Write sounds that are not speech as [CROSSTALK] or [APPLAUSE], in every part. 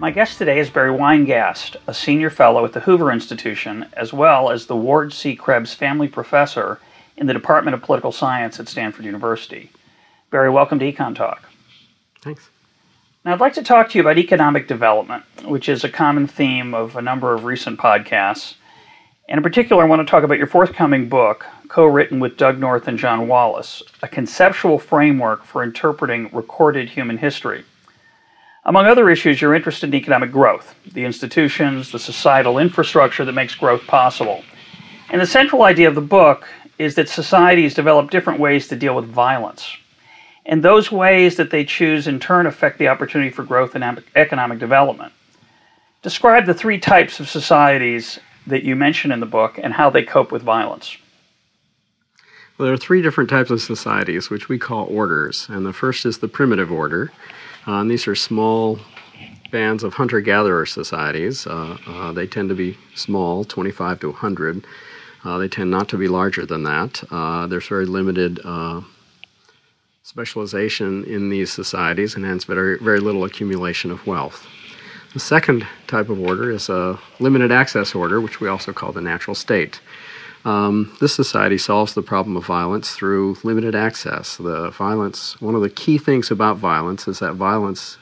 My guest today is Barry Weingast, a senior fellow at the Hoover Institution, as well as the Ward C. Krebs Family Professor in the Department of Political Science at Stanford University. Barry, welcome to Econ Talk. Thanks. Now, I'd like to talk to you about economic development, which is a common theme of a number of recent podcasts. And in particular, I want to talk about your forthcoming book, co written with Doug North and John Wallis, a conceptual framework for interpreting recorded human history. Among other issues, you're interested in economic growth, the institutions, the societal infrastructure that makes growth possible. And the central idea of the book is that societies develop different ways to deal with violence. And those ways that they choose in turn affect the opportunity for growth and economic development. Describe the three types of societies that you mention in the book and how they cope with violence. Well, there are three different types of societies, which we call orders. And the first is the primitive order, uh, and these are small bands of hunter gatherer societies. Uh, uh, they tend to be small, 25 to 100. Uh, they tend not to be larger than that. Uh, there's very limited specialization in these societies and hence very, very little accumulation of wealth. The second type of order is a limited access order, which we also call the natural state. Um, this society solves the problem of violence through limited access. The violence, one of the key things about violence is that violence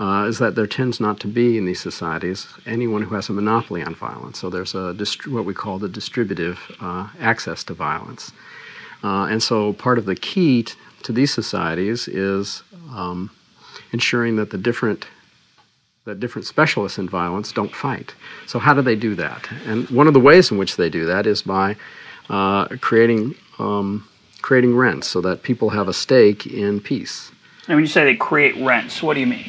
uh, is that there tends not to be in these societies anyone who has a monopoly on violence. So there's a dist- what we call the distributive uh, access to violence. Uh, and so part of the key t- to these societies is um, ensuring that the different that different specialists in violence don't fight. So, how do they do that? And one of the ways in which they do that is by uh, creating um, creating rents so that people have a stake in peace. And when you say they create rents, what do you mean?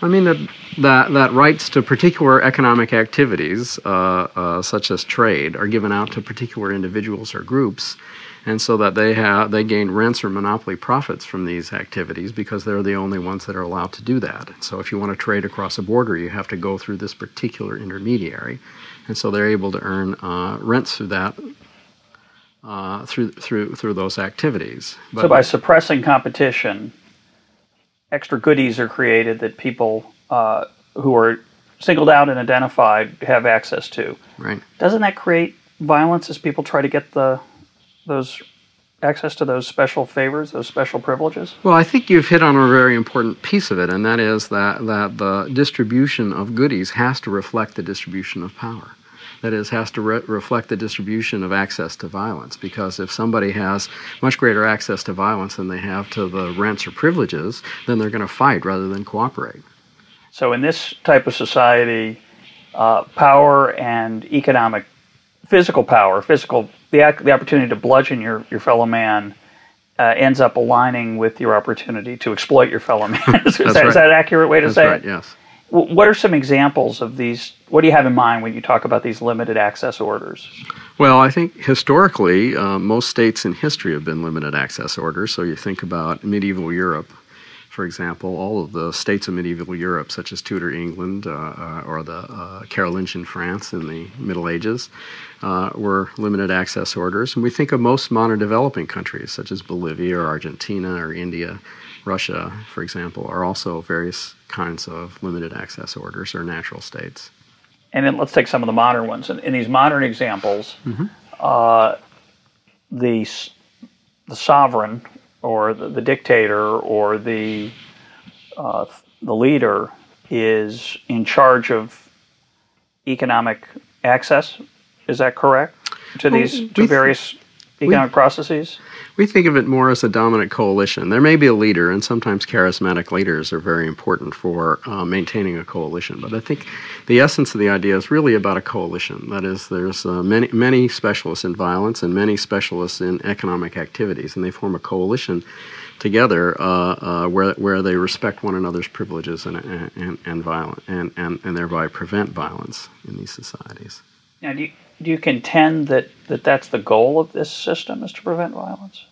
I mean that that, that rights to particular economic activities, uh, uh, such as trade, are given out to particular individuals or groups and so that they have they gain rents or monopoly profits from these activities because they're the only ones that are allowed to do that. So if you want to trade across a border, you have to go through this particular intermediary, and so they're able to earn uh, rents through that. Uh, through through through those activities. But so by suppressing competition, extra goodies are created that people uh, who are singled out and identified have access to. Right. Doesn't that create violence as people try to get the those access to those special favors, those special privileges? Well, I think you've hit on a very important piece of it, and that is that, that the distribution of goodies has to reflect the distribution of power. That is, has to re- reflect the distribution of access to violence. Because if somebody has much greater access to violence than they have to the rents or privileges, then they're going to fight rather than cooperate. So, in this type of society, uh, power and economic, physical power, physical the the opportunity to bludgeon your your fellow man uh, ends up aligning with your opportunity to exploit your fellow man. [LAUGHS] is, that, right. is that an accurate way to That's say right, it? Yes. what are some examples of these? What do you have in mind when you talk about these limited access orders? Well, I think historically, uh, most states in history have been limited access orders. So you think about medieval Europe, for example, all of the states of medieval Europe, such as Tudor England uh, uh, or the uh, Carolingian France in the Middle Ages, uh, were limited access orders. And we think of most modern developing countries, such as Bolivia or Argentina or India, Russia, for example, are also various kinds of limited access orders or natural states. And then let's take some of the modern ones. In, in these modern examples, mm-hmm. uh, the the sovereign or the, the dictator or the uh, the leader is in charge of economic access. Is that correct to these to various economic processes? We think of it more as a dominant coalition. There may be a leader, and sometimes charismatic leaders are very important for uh, maintaining a coalition. But I think the essence of the idea is really about a coalition. That is, there's uh, many many specialists in violence and many specialists in economic activities, and they form a coalition together uh, uh, where where they respect one another's privileges and and and violent and, and and thereby prevent violence in these societies. Now, do you, do you contend that, that that's the goal of this system is to prevent violence?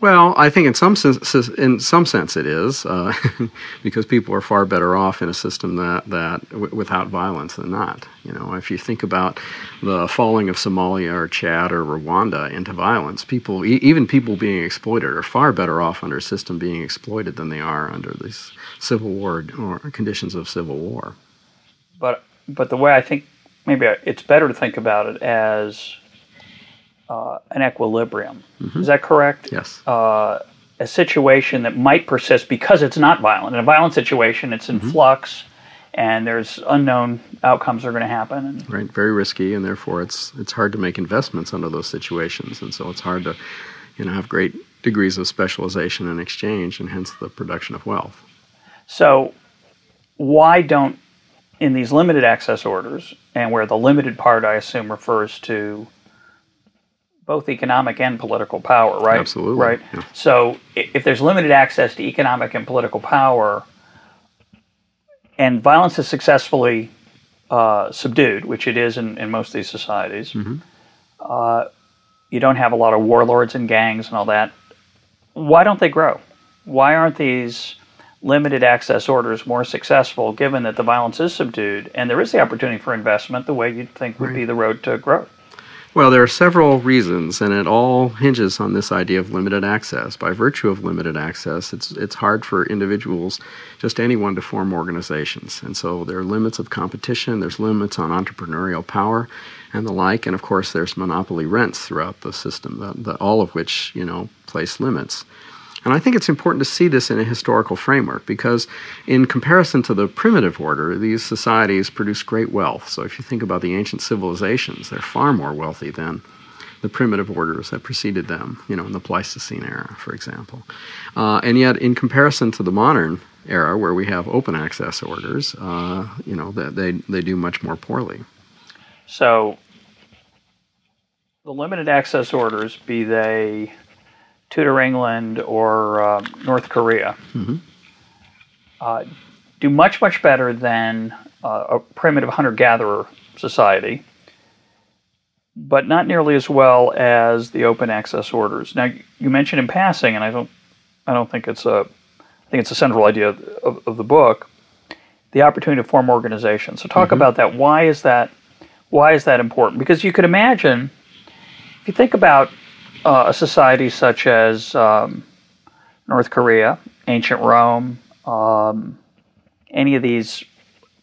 Well, I think in some sense, in some sense, it is uh, [LAUGHS] because people are far better off in a system that that w- without violence than not. You know, if you think about the falling of Somalia or Chad or Rwanda into violence, people, e- even people being exploited, are far better off under a system being exploited than they are under these civil war or conditions of civil war. But but the way I think maybe it's better to think about it as uh, an equilibrium. Mm-hmm. Is that correct? Yes. Uh, a situation that might persist because it's not violent. In a violent situation, it's in mm-hmm. flux, and there's unknown outcomes are going to happen. Right, very risky, and therefore it's it's hard to make investments under those situations, and so it's hard to, you know, have great degrees of specialization and exchange, and hence the production of wealth. So, why don't in these limited access orders, and where the limited part I assume refers to both economic and political power, right? Absolutely. Right. Yeah. So if there's limited access to economic and political power, and violence is successfully uh, subdued, which it is in, in most of these societies, mm-hmm. uh, you don't have a lot of warlords and gangs and all that. Why don't they grow? Why aren't these limited access orders more successful given that the violence is subdued and there is the opportunity for investment the way you'd think would right. be the road to growth? Well, there are several reasons, and it all hinges on this idea of limited access. By virtue of limited access, it's it's hard for individuals, just anyone, to form organizations, and so there are limits of competition. There's limits on entrepreneurial power, and the like, and of course, there's monopoly rents throughout the system, the, the, all of which you know place limits. And I think it's important to see this in a historical framework because, in comparison to the primitive order, these societies produce great wealth. So, if you think about the ancient civilizations, they're far more wealthy than the primitive orders that preceded them, you know, in the Pleistocene era, for example. Uh, and yet, in comparison to the modern era, where we have open access orders, uh, you know, they, they do much more poorly. So, the limited access orders, be they Tudor England or uh, North Korea mm-hmm. uh, do much, much better than uh, a primitive hunter gatherer society, but not nearly as well as the open access orders. Now, you mentioned in passing, and I don't, I don't think it's a, I think it's a central idea of, of the book, the opportunity to form organizations. So, talk mm-hmm. about that. Why is that? Why is that important? Because you could imagine, if you think about uh, a society such as um, North Korea, ancient Rome, um, any of these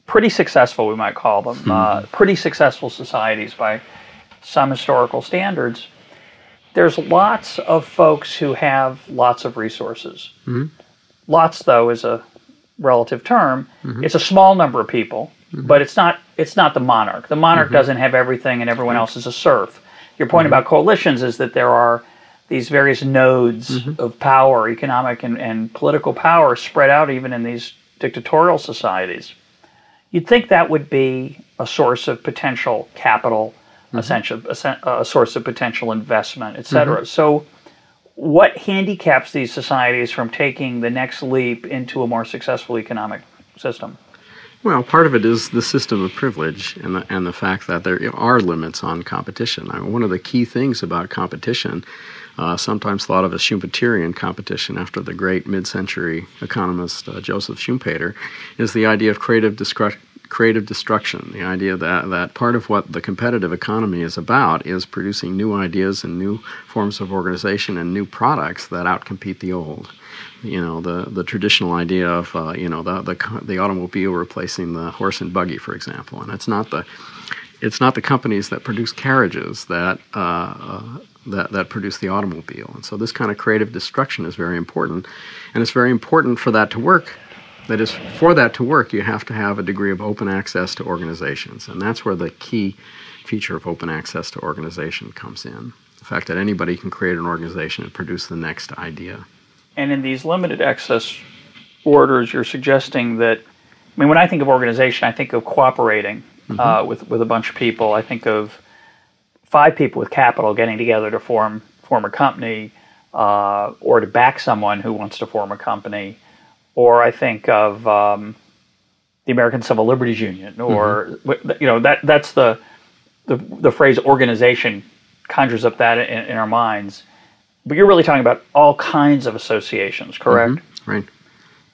pretty successful, we might call them, uh, hmm. pretty successful societies by some historical standards, there's lots of folks who have lots of resources. Mm-hmm. Lots, though, is a relative term. Mm-hmm. It's a small number of people, mm-hmm. but it's not. It's not the monarch. The monarch mm-hmm. doesn't have everything, and everyone else is a serf your point mm-hmm. about coalitions is that there are these various nodes mm-hmm. of power, economic and, and political power, spread out even in these dictatorial societies. You'd think that would be a source of potential capital, mm-hmm. essential, a, a, source of potential investment, etc. Mm-hmm. So, what handicaps these societies from taking the next leap into a more successful economic system? Well, part of it is the system of privilege and the, and the fact that there are limits on competition. I mean, one of the key things about competition, uh, sometimes thought of as Schumpeterian competition after the great mid century economist uh, Joseph Schumpeter, is the idea of creative destruction creative destruction. The idea that, that part of what the competitive economy is about is producing new ideas and new forms of organization and new products that outcompete the old you know the the traditional idea of uh, you know the, the the automobile replacing the horse and buggy, for example, and it's not the it's not the companies that produce carriages that uh, uh, that that produce the automobile, and so this kind of creative destruction is very important, and it's very important for that to work. That is, for that to work, you have to have a degree of open access to organizations, and that's where the key feature of open access to organization comes in. the fact that anybody can create an organization and produce the next idea. And in these limited access orders, you're suggesting that. I mean, when I think of organization, I think of cooperating mm-hmm. uh, with with a bunch of people. I think of five people with capital getting together to form form a company, uh, or to back someone who wants to form a company, or I think of um, the American Civil Liberties Union, or mm-hmm. you know that that's the, the the phrase organization conjures up that in, in, our minds. But you're really talking about all kinds of associations, correct? Mm-hmm. Right.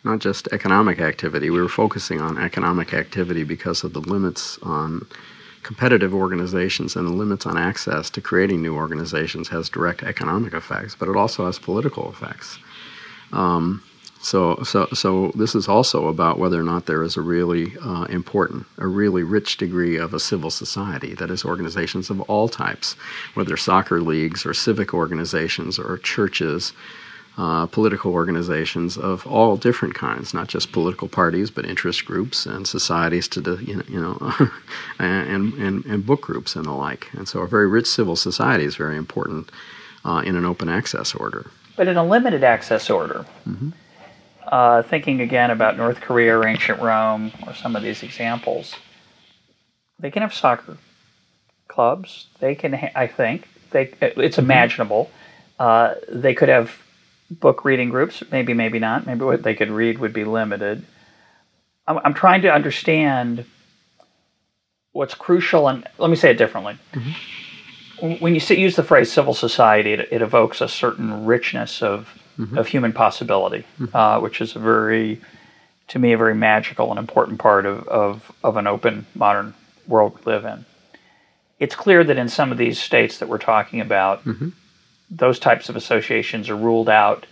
Not just economic activity. We were focusing on economic activity because of the limits on competitive organizations and the limits on access to creating new organizations has direct economic effects, but it also has political effects. Um, so, so, so this is also about whether or not there is a really uh, important, a really rich degree of a civil society that is organizations of all types, whether soccer leagues or civic organizations or churches, uh, political organizations of all different kinds, not just political parties, but interest groups and societies to the you know, you know [LAUGHS] and, and and book groups and the like. And so, a very rich civil society is very important uh, in an open access order. But in a limited access order. Mm-hmm uh, thinking again about North Korea or ancient Rome or some of these examples, they can have soccer clubs. They can, ha- I think, they it's mm-hmm. imaginable. Uh, they could have book reading groups. Maybe, maybe not. Maybe what they could read would be limited. I'm, I'm trying to understand what's crucial, and let me say it differently. Mm-hmm. When you use the phrase civil society, it, it evokes a certain richness of mm-hmm. of human possibility, mm-hmm. uh, which is a very, to me, a very magical and important part of, of, of an open modern world we live in. It's clear that in some of these states that we're talking about, mm-hmm. those types of associations are ruled out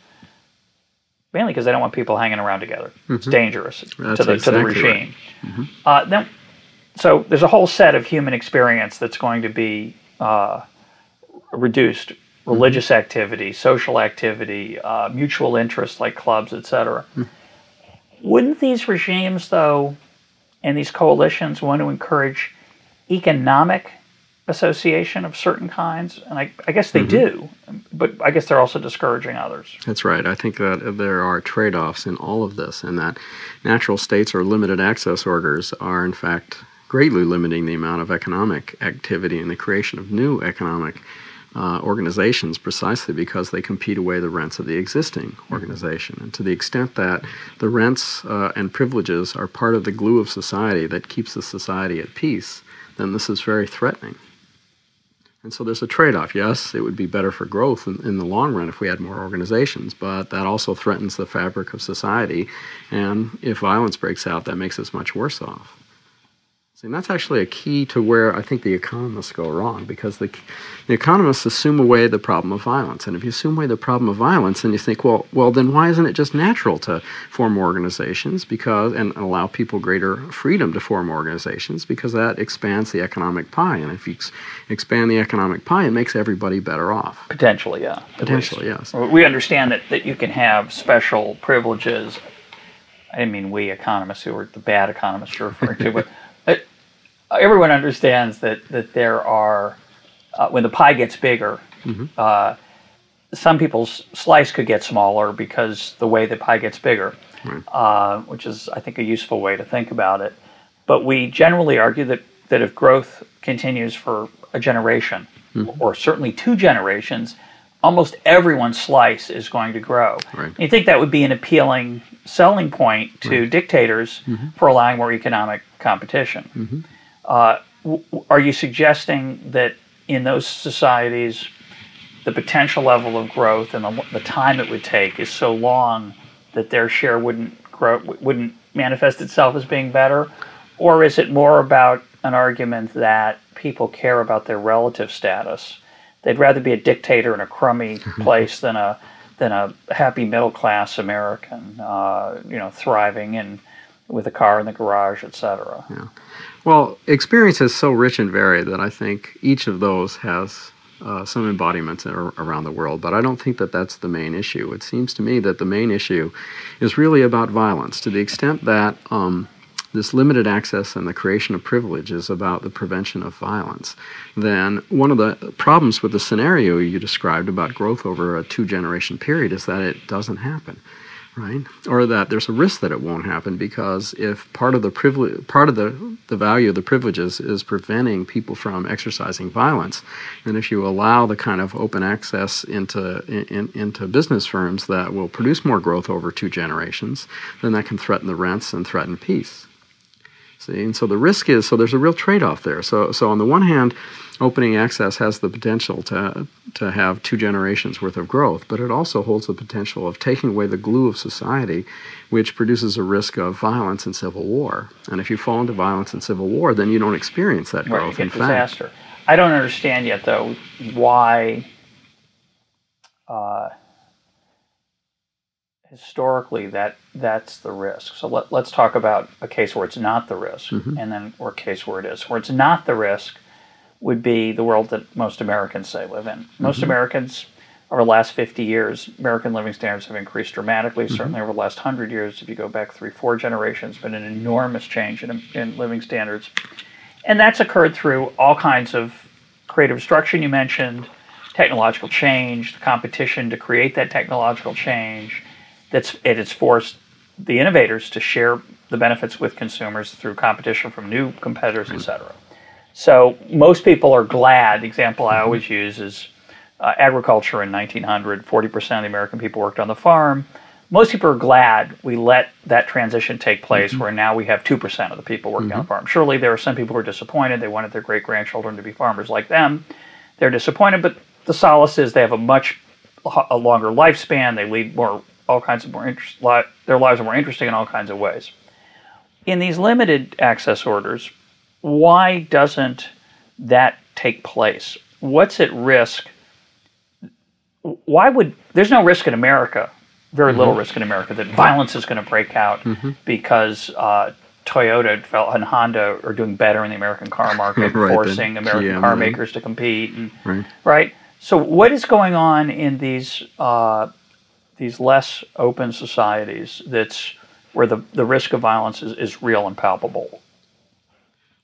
mainly because they don't want people hanging around together. It's mm-hmm. dangerous That's to the exactly to the regime. Right. Mm-hmm. Uh, then, so there's a whole set of human experience that's going to be uh, reduced religious activity, social activity, uh, mutual interests like clubs, etc. Mm. Wouldn't these regimes, though, and these coalitions want to encourage economic association of certain kinds? And I, I guess they mm-hmm. do, but I guess they're also discouraging others. That's right. I think that there are trade offs in all of this, and that natural states or limited access orders are, in fact, greatly limiting the amount of economic activity and the creation of new economic uh, organizations precisely because they compete away the rents of the existing organization. And to the extent that the rents uh, and privileges are part of the glue of society that keeps the society at peace, then this is very threatening. And so there's a trade off. Yes, it would be better for growth in, in, the long run if we had more organizations, but that also threatens the fabric of society. And if violence breaks out, that makes us much worse off. And that's actually a key to where I think the economists go wrong because the, the economists assume away the problem of violence. And if you assume away the problem of violence, then you think, well, well, then why isn't it just natural to form organizations because and allow people greater freedom to form organizations because that expands the economic pie. And if you ex- expand the economic pie, it makes everybody better off. Potentially, yeah. Potentially, yes. We understand that, that you can have special privileges. I mean we economists who are the bad economists you're referring to, but everyone understands that that there are uh, when the pie gets bigger. Mm-hmm. Uh, some people's slice could get smaller because the way the pie gets bigger, right. uh, which is, I think, a useful way to think about it. But we generally argue that, that if growth continues for a generation, mm-hmm. or certainly two generations, almost everyone's slice is going to grow. Right. You think that would be an appealing selling point to right. dictators mm-hmm. for allowing more economic competition. Uh, w- are you suggesting that in those societies, the potential level of growth and the, the time it would take is so long that their share wouldn't grow, wouldn't manifest itself as being better, or is it more about an argument that people care about their relative status? They'd rather be a dictator in a crummy [LAUGHS] place than a than a happy middle class American, uh, you know, thriving and with a car in the garage, etc. Yeah. Well, experience is so rich and varied that I think each of those has uh, some embodiments around the world, but I don't think that that's the main issue. It seems to me that the main issue is really about violence to the extent that um, this limited access and the creation of privilege is about the prevention of violence, then one of the problems with the scenario you described about growth over a two generation period is that it doesn't happen right? Or that there's a risk that it won't happen because if part of the privilege, part of the, the value of the privileges is preventing people from exercising violence, then if you allow the kind of open access into in, into business firms that will produce more growth over two generations, then that can threaten the rents and threaten peace. See, and so the risk is so there's a real trade-off there. So so on the one hand opening access has the potential to, to have two generations worth of growth, but it also holds the potential of taking away the glue of society, which produces a risk of violence and civil war. And if you fall into violence and civil war, then you don't experience that growth. Right, in disaster. Fact. I don't understand yet, though, why uh, historically that that's the risk. So let, us talk about a case where it's not the risk, mm-hmm. and then or a case where it is. Where it's not the risk would be the world that most Americans say live in. Most mm-hmm. Americans, over the last 50 years, American living standards have increased dramatically. Mm-hmm. Certainly over the last 100 years, if you go back three, four generations, been an enormous change in, in living standards. And that's occurred through all kinds of creative destruction you mentioned, technological change, the competition to create that technological change. That's it has forced the innovators to share the benefits with consumers through competition from new competitors, et cetera. So most people are glad. The example I always use is uh, agriculture in 1900. 40% of the American people worked on the farm. Most people are glad we let that transition take place mm-hmm. where now we have 2% of the people working mm-hmm. on the farm. Surely there are some people who are disappointed. They wanted their great grandchildren to be farmers like them. They're disappointed, but the solace is they have a much a longer lifespan. They lead more, all kinds of more interest, their lives are more interesting in all kinds of ways. In these limited access orders, why doesn't that take place? What's at risk? Why would there's no risk in America, very mm-hmm. little risk in America that violence is going to break out mm-hmm. because uh, Toyota and Honda are doing better in the American car [LAUGHS] market, right, forcing American GM, car makers to compete. And, right. right. So, what is going on in these uh, these less open societies that's where the, the risk of violence is, is real and palpable?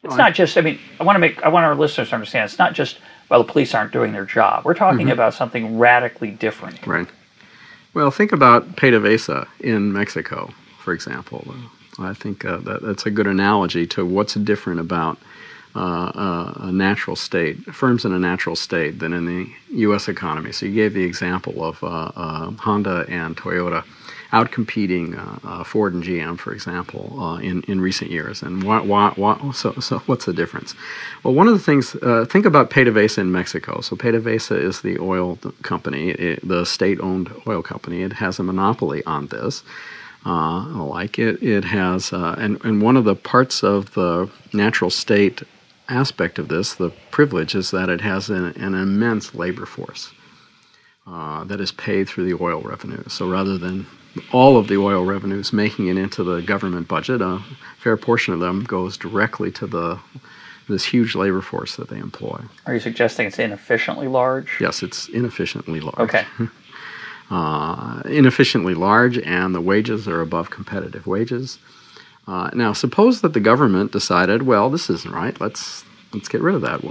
It's not just. I mean, I want to make. I want our listeners to understand. It's not just. Well, the police aren't doing their job. We're talking mm-hmm. about something radically different. Right. Well, think about PDVSA in Mexico, for example. I think uh, that, that's a good analogy to what's different about uh, uh, a natural state, firms in a natural state, than in the U.S. economy. So you gave the example of uh, uh, Honda and Toyota outcompeting uh, uh, Ford and GM, for example, uh, in in recent years. And why, why, why, so so what's the difference? Well, one of the things uh, think about PDVSA in Mexico. So PDVSA is the oil company, it, the state-owned oil company. It has a monopoly on this. Uh, like it, it has, uh, and and one of the parts of the natural state aspect of this, the privilege, is that it has an, an immense labor force. Uh, that is paid through the oil revenue. So rather than all of the oil revenues making it into the government budget. A fair portion of them goes directly to the this huge labor force that they employ. Are you suggesting it's inefficiently large? Yes, it's inefficiently large. Okay. [LAUGHS] uh, inefficiently large, and the wages are above competitive wages. Uh, now, suppose that the government decided, well, this isn't right. Let's let's get rid of that.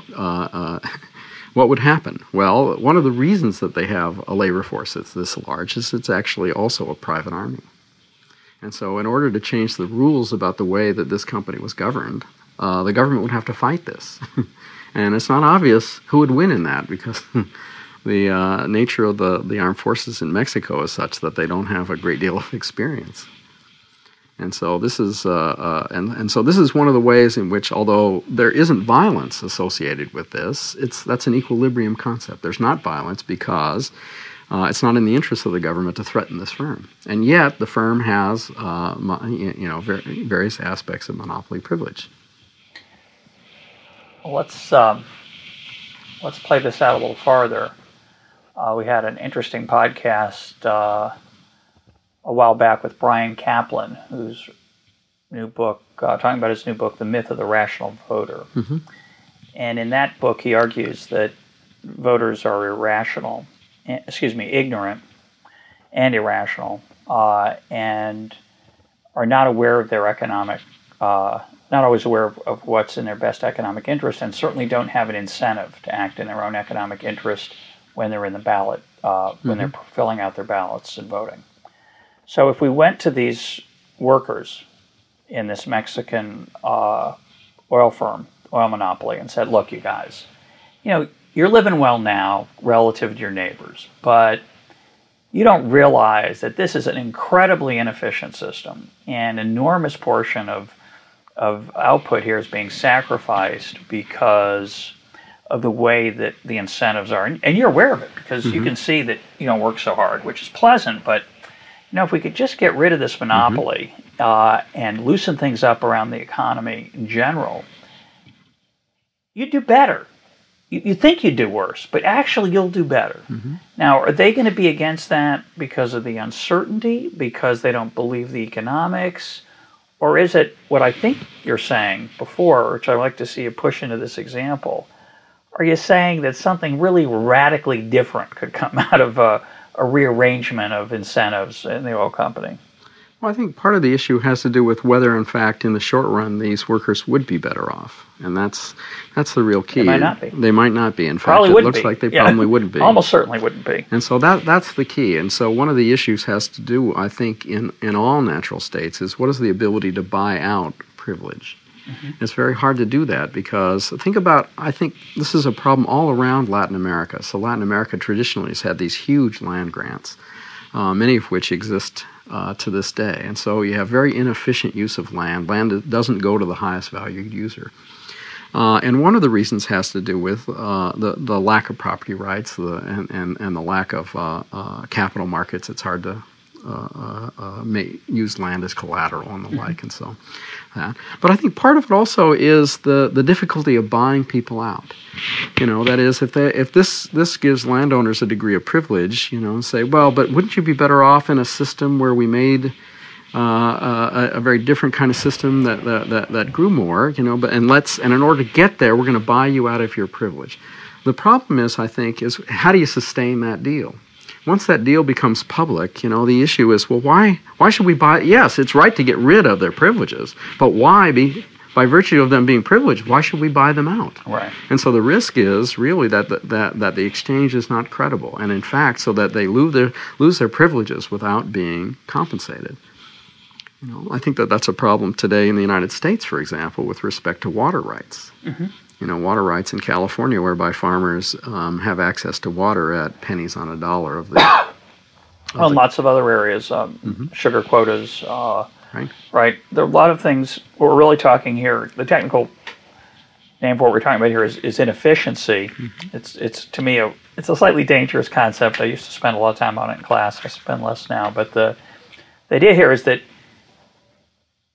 What would happen? Well, one of the reasons that they have a labor force that's this large is it's actually also a private army. And so, in order to change the rules about the way that this company was governed, uh, the government would have to fight this. [LAUGHS] and it's not obvious who would win in that because [LAUGHS] the uh, nature of the, the armed forces in Mexico is such that they don't have a great deal of experience. And so this is, uh, uh, and, and so this is one of the ways in which, although there isn't violence associated with this, it's that's an equilibrium concept. There's not violence because uh, it's not in the interest of the government to threaten this firm, and yet the firm has, uh, you know, various aspects of monopoly privilege. let's um, let's play this out a little farther. Uh, we had an interesting podcast uh, a while back with Bryan Caplan, whose new book, uh, talking about his new book, The Myth of the Rational Voter. Mm-hmm. And in that book, he argues that voters are irrational, eh, excuse me, ignorant and irrational, uh, and are not aware of their economic uh, not always aware of, of, what's in their best economic interest, and certainly don't have an incentive to act in their own economic interest when they're in the ballot, uh, mm-hmm. when they're mm-hmm. filling out their ballots and voting. So if we went to these workers in this Mexican uh, oil firm, oil monopoly, and said, "Look, you guys, you know, you're living well now relative to your neighbors, but." You don't realize that this is an incredibly inefficient system. An enormous portion of of output here is being sacrificed because of the way that the incentives are, and, and you're aware of it because mm-hmm. you can see that you don't work so hard, which is pleasant. But you know, if we could just get rid of this monopoly mm-hmm. uh, and loosen things up around the economy in general, you'd do better. You, you think you'd do worse, but actually you'll do better. Mm-hmm. Now, are they going to be against that because of the uncertainty, because they don't believe the economics? Or is it what I think you're saying before, which I'd like to see you push into this example? Are you saying that something really radically different could come [LAUGHS] out of a, a rearrangement of incentives in the oil company? Well, I think part of the issue has to do with whether, in fact, in the short run, these workers would be better off, and that's that's the real key. They might not be. They might not be. In probably fact, it looks be. like they yeah. probably wouldn't be. Almost certainly wouldn't be. And so that that's the key. And so one of the issues has to do, I think, in in all natural states, is what is the ability to buy out privilege. Mm-hmm. It's very hard to do that because think about, I think this is a problem all around Latin America. So, Latin America traditionally has had these huge land grants, uh, many of which exist uh, to this day. And so you have very inefficient use of land. Land doesn't go to the highest valued user. Uh, and one of the reasons has to do with uh, the, the lack of property rights the, and, and, and the lack of uh, uh, capital markets. It's hard to uh, may, use land as collateral and the mm-hmm. like, and so that. But I think part of it also is the, the difficulty of buying people out. You know, that is, if they, if this this gives landowners a degree of privilege, you know, and say, well, but wouldn't you be better off in a system where we made uh, a, a, very different kind of system that, that, that, that grew more, you know, but and let's and in order to get there, we're going to buy you out of your privilege. The problem is, I think, is how do you sustain that deal? Once that deal becomes public, you know, the issue is, well, why why should we buy? Yes, it's right to get rid of their privileges, but why be by virtue of them being privileged, why should we buy them out? Right. And so the risk is really that the, that that the exchange is not credible, and in fact, so that they lose their lose their privileges without being compensated. You know, I think that that's a problem today in the United States, for example, with respect to water rights. Mm-hmm you know, water rights in California, whereby farmers um, have access to water at pennies on a dollar of the. well, the, lots of other areas, um, mm-hmm. sugar quotas. Uh, right. Right. There are a lot of things. We're really talking here, the technical name for what we're talking about here is, is inefficiency. Mm-hmm. It's it's to me a it's a slightly dangerous concept. I used to spend a lot of time on it in class. I spend less now, but the the idea here is that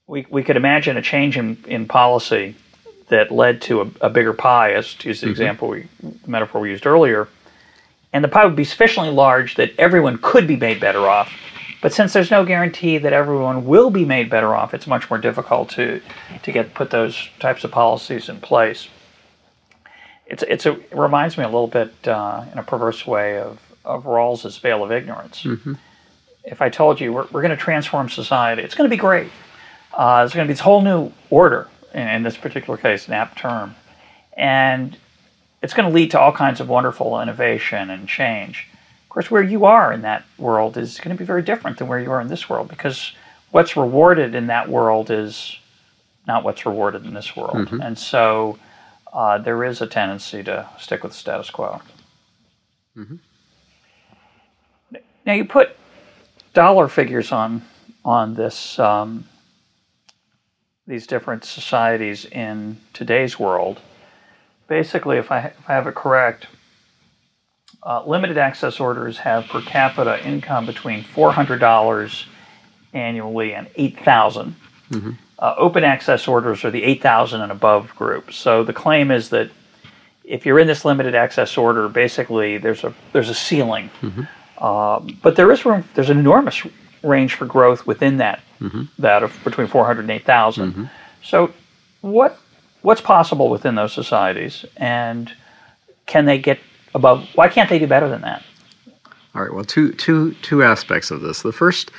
we we could imagine a change in, in policy that led to a, a bigger pie, as to use the mm-hmm. example we, the metaphor we used earlier. And the pie would be sufficiently large that everyone could be made better off. But since there's no guarantee that everyone will be made better off, it's much more difficult to to get put those types of policies in place. It's it's a, it reminds me a little bit uh, in a perverse way of of Rawls's veil of ignorance. Mm-hmm. If I told you we're, we're going to transform society, it's going to be great. Uh, it's going to be this whole new order in this particular case, an apt term. And it's going to lead to all kinds of wonderful innovation and change. Of course, where you are in that world is going to be very different than where you are in this world because what's rewarded in that world is not what's rewarded in this world. Mm-hmm. And so uh, there is a tendency to stick with the status quo. Mm-hmm. Now, you put dollar figures on, on this. Um, these different societies in today's world. Basically, if I, if I have it correct, uh, limited access orders have per capita income between $400 annually and 8000 mm-hmm. uh, Open access orders are the 8000 and above group. So the claim is that if you're in this limited access order, basically there's a there's a ceiling, mm-hmm. uh, but there is room. There's an enormous range for growth within that mm-hmm. that of between 400 and 8,000. Mm-hmm. So, what what's possible within those societies, and can they get above? Why can't they do better than that? All right. Well, two two two aspects of this. The first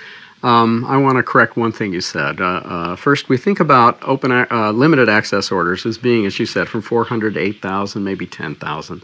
Um, I want to correct one thing you said. Uh, uh, first, we think about open uh, limited access orders as being, as you said, from 400 to 8,000, maybe 10,000.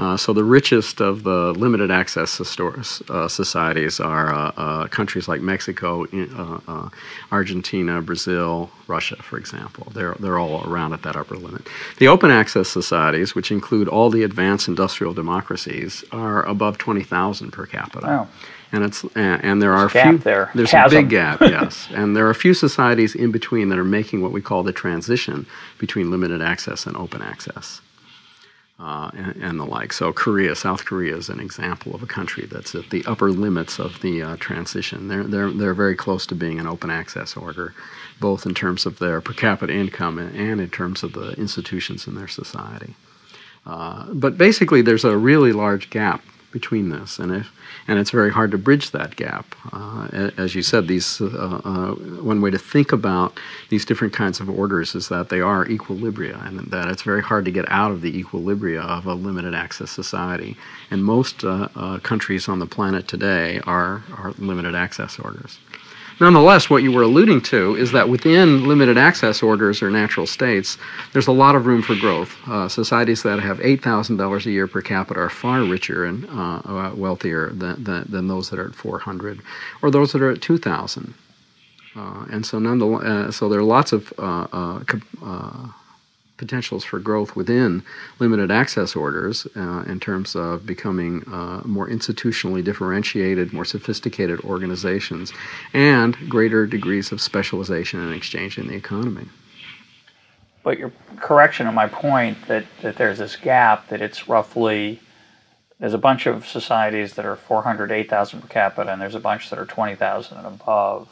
Uh, so the richest of the limited access uh, societies are uh, uh countries like Mexico, uh, uh, Argentina, Brazil, Russia, for example. They're, they're all around at that upper limit. The open access societies, which include all the advanced industrial democracies, are above 20,000 per capita. Wow. And it's and, and there there's are a few there. there's Chasm. a big gap, [LAUGHS] yes, and there are a few societies in between that are making what we call the transition between limited access and open access uh, and, and, the like. So, Korea, South Korea, is an example of a country that's at the upper limits of the uh, transition. They're, they're, they're very close to being an open access order, both in terms of their per capita income and in terms of the institutions in their society. Uh, but basically, there's a really large gap between this, and if and it's very hard to bridge that gap. Uh, as you said, these uh, uh, one way to think about these different kinds of orders is that they are equilibria, and that it's very hard to get out of the equilibria of a limited access society. And most uh, uh, countries on the planet today are are limited access orders. Nonetheless, what you were alluding to is that within limited access orders or natural states, there's a lot of room for growth. Uh, societies that have $8,000 a year per capita are far richer and uh, uh, wealthier than, than, than, those that are at 400 or those that are at 2,000. Uh, and so, nonetheless, uh, so there are lots of uh, potentials for growth within limited access orders uh, in terms of becoming uh, more institutionally differentiated, more sophisticated organizations, and greater degrees of specialization and exchange in the economy. But your correction of my point that, that there's this gap that it's roughly there's a bunch of societies that are 400, 8,000 per capita, and there's a bunch that are 20,000 and above.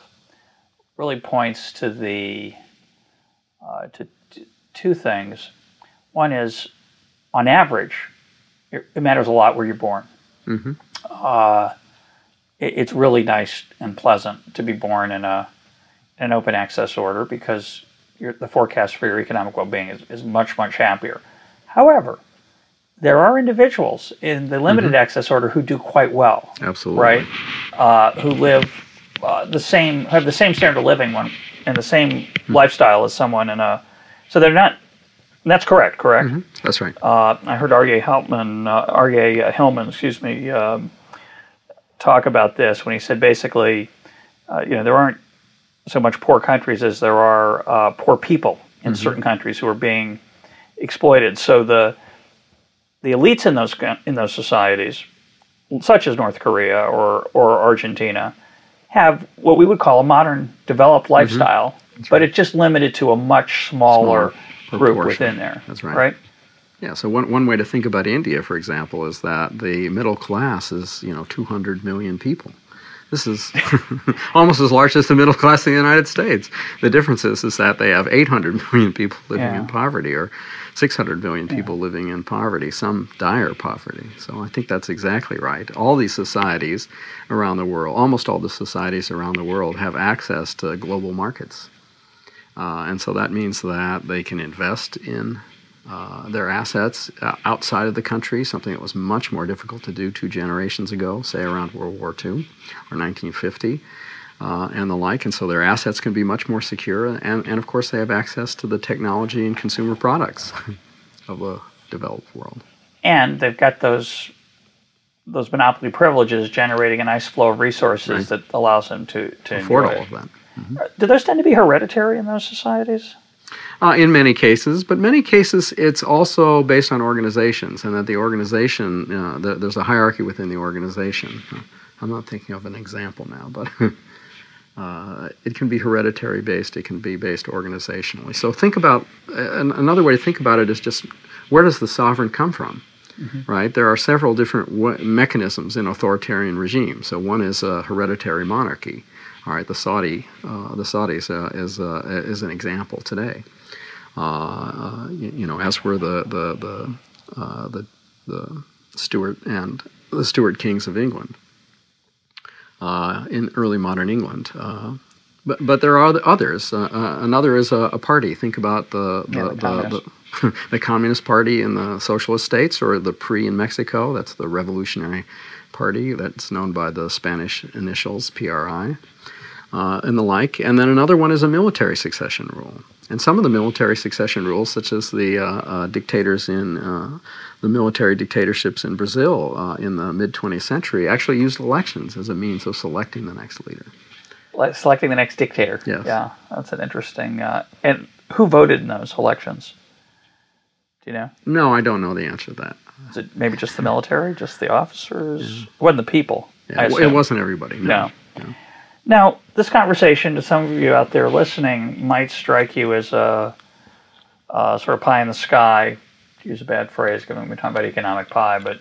Really points to the uh, to two things. One is, on average, it, matters a lot where you're born. Mm-hmm. Uh, it, it's really nice and pleasant to be born in a in an open access order because the forecast for your economic well-being is, is much much happier. However, there are individuals in the limited mm-hmm. access order who do quite well. Absolutely. Right. Uh, who live uh, the same, have the same standard of living when, and the same mm-hmm. lifestyle as someone in a so they're not. That's correct. Correct. Mm-hmm. That's right. Uh, I heard Arye Heltman, uh, Arye Hillman, excuse me, um, talk about this when he said basically, uh, you know, there aren't so much poor countries as there are uh, poor people in mm-hmm. certain countries who are being exploited. So the the elites in those in those societies, such as North Korea or or Argentina, have what we would call a modern developed mm-hmm. lifestyle. Mm-hmm that's but right. it's just limited to a much smaller, smaller group within there. That's right. Right. Yeah. So one one way to think about India, for example, is that the middle class is you know 200 million people. This is [LAUGHS] almost as large as the middle class in the United States. The difference is, is that they have 800 [LAUGHS] million people living yeah. in poverty, or 600 million people yeah. living in poverty, some dire poverty. So I think that's exactly right. All these societies around the world, almost all the societies around the world, have access to global markets. Uh, and so that means that they can invest in uh, their assets uh, outside of the country, something that was much more difficult to do two generations ago, say around World War II or 1950. Uh, and the like, and so their assets can be much more secure, and, and of course they have access to the technology and consumer products [LAUGHS] of the developed world. And they've got those those monopoly privileges generating a nice flow of resources right. that allows them to, to afford all of that. Mm-hmm. Do those tend to be hereditary in those societies? Uh, in many cases, but many cases it's also based on organizations, and that the organization uh, the, there's a hierarchy within the organization. I'm not thinking of an example now, but [LAUGHS] uh, it can be hereditary based. It can be based organizationally. So think about uh, another way to think about it is just where does the sovereign come from? Mm-hmm. Right? There are several different w- mechanisms in authoritarian regimes. So one is a hereditary monarchy. All right, the Saudi, uh, the Saudis uh, is uh, is an example today. Uh, uh, you, you, know, as were the the the uh, the, the Stuart and the Stuart kings of England in early modern England. but but there are others. another is a, a, party. Think about the the, yeah, the, the, [LAUGHS] the Communist Party in the socialist states, or the PRI in Mexico. That's the Revolutionary Party. That's known by the Spanish initials PRI. Uh, and the like. And then another one is a military succession rule. And some of the military succession rules, such as the uh, uh, dictators in uh, the military dictatorships in Brazil uh, in the mid 20th century, actually used elections as a means of selecting the next leader. Selecting the next dictator. Yes. Yeah, that's an interesting. Uh, and who voted in those elections? Do you know? No, I don't know the answer to that. Is it maybe just the military, just the officers? It wasn't the people. Yeah, it wasn't everybody. No. Now, this conversation to some of you out there listening might strike you as a, a sort of pie in the sky, to use a bad phrase, given we're talking about economic pie, but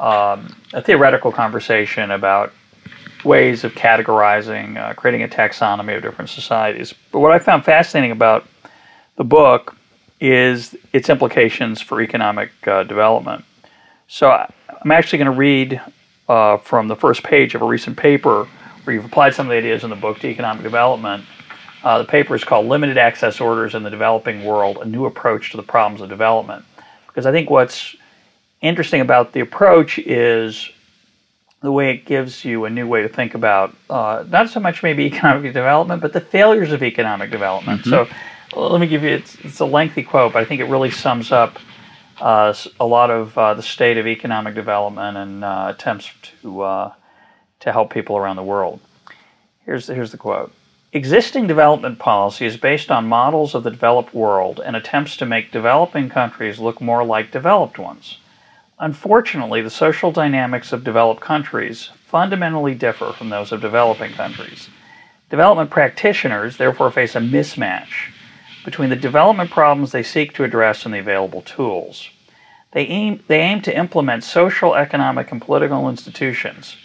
um, a theoretical conversation about ways of categorizing, uh, creating a taxonomy of different societies. But what I found fascinating about the book is its implications for economic uh, development. So I'm actually going to read uh, from the first page of a recent paper where you've applied some of the ideas in the book to economic development. Uh, the paper is called Limited Access Orders in the Developing World A New Approach to the Problems of Development. Because I think what's interesting about the approach is the way it gives you a new way to think about uh, not so much maybe [LAUGHS] economic development, but the failures of economic development. So let me give you it's, it's a lengthy quote, but I think it really sums up uh, a lot of uh, the state of economic development and uh, attempts to uh, to help people around the world. Here's here's the quote. Existing development policy is based on models of the developed world and attempts to make developing countries look more like developed ones. Unfortunately, the social dynamics of developed countries fundamentally differ from those of developing countries. Development practitioners therefore face a mismatch between the development problems they seek to address and the available tools. They aim, they aim to implement social, economic, and political institutions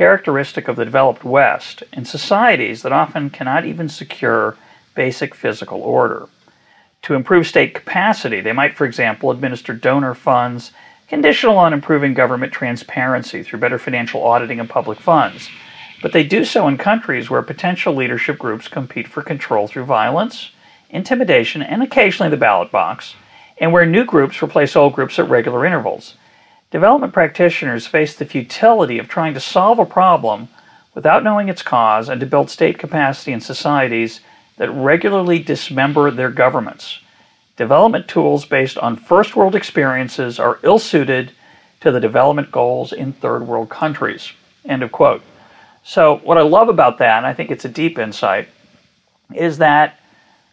characteristic of the developed West in societies that often cannot even secure basic physical order. To improve state capacity, they might, for example, administer donor funds conditional on improving government transparency through better financial auditing of public funds. But they do so in countries where potential leadership groups compete for control through violence, intimidation, and occasionally the ballot box, and where new groups replace old groups at regular intervals. Development practitioners face the futility of trying to solve a problem without knowing its cause and to build state capacity in societies that regularly dismember their governments. Development tools based on first world experiences are ill suited to the development goals in third world countries. End of quote. So, what I love about that, and I think it's a deep insight, is that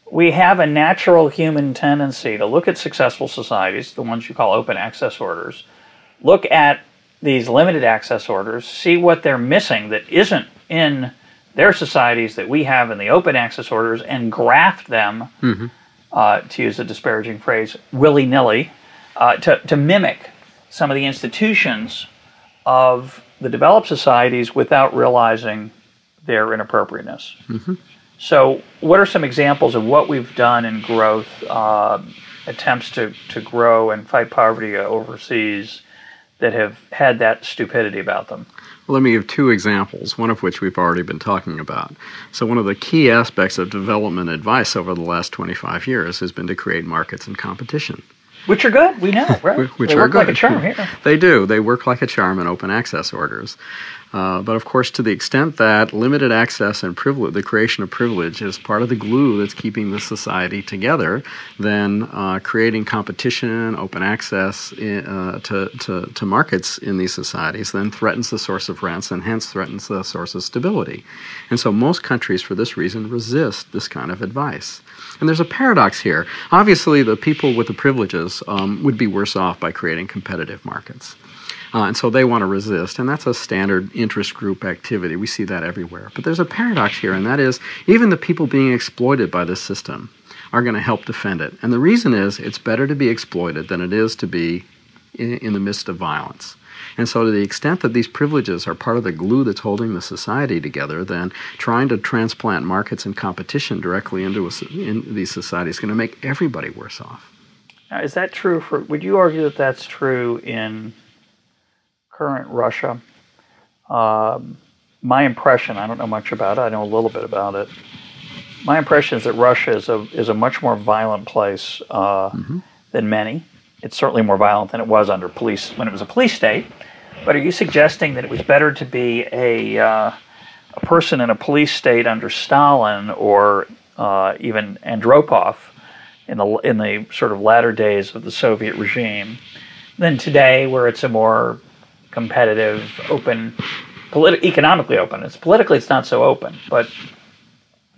we have a natural human tendency to look at successful societies, the ones you call open access orders, look at these limited access orders, see what they're missing that isn't in their societies that we have in the open access orders, and graft them, uh, to use a disparaging phrase, willy nilly, uh, to, to mimic some of the institutions of the developed societies without realizing their inappropriateness. So, what are some examples of what we've done in growth, uh, attempts to, to grow and fight poverty overseas that have had that stupidity about them? Let me give two examples, one of which we've already been talking about. So, one of the key aspects of development advice over the last 25 years has been to create markets and competition. Which are good, we know, [LAUGHS] right? Which they work like a charm here. [LAUGHS] They do. They work like a charm in open access orders. Uh, but of course, to the extent that limited access and privilege, the creation of privilege, is part of the glue that's keeping the society together, then uh, creating competition, open access i- uh, to, to, to markets in these societies then threatens the source of rents and hence threatens the source of stability. And so most countries, for this reason, resist this kind of advice. And there's a paradox here. Obviously, the people with the privileges um, would be worse off by creating competitive markets. Uh, and so they want to resist, and that's a standard interest group activity. We see that everywhere. But there's a paradox here, and that is even the people being exploited by this system are going to help defend it. And the reason is it's better to be exploited than it is to be in, in the midst of violence. And so, to the extent that these privileges are part of the glue that's holding the society together, then trying to transplant markets and competition directly into a, in these societies is going to make everybody worse off. Now, is that true for? Would you argue that that's true in current Russia? Um, my impression, I don't know much about it. I know a little bit about it. My impression is that Russia is a is a much more violent place uh, than many. It's certainly more violent than it was under police when it was a police state. But are you suggesting that it was better to be a uh, a person in a police state under Stalin or uh, even Andropov in the in the sort of latter days of the Soviet regime than today, where it's a more competitive, open, politi- economically open. It's politically, it's not so open, but.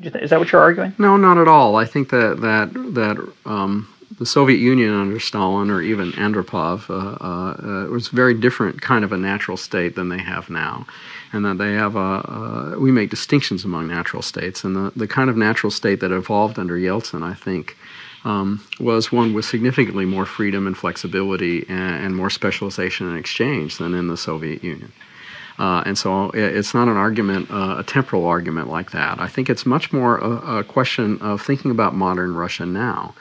Is that what you're arguing? No, not at all. I think that that that um, the Soviet Union under Stalin or even Andropov uh, uh, uh, was a very different kind of a natural state than they have now, and that they have a, we make distinctions among natural states, and the, the kind of natural state that evolved under Yeltsin, I think, um, was one with significantly more freedom and flexibility and, and, more specialization and exchange than in the Soviet Union. Uh, and so it's not an argument, uh, a temporal argument like that. I think it's much more a, a question of thinking about modern Russia now.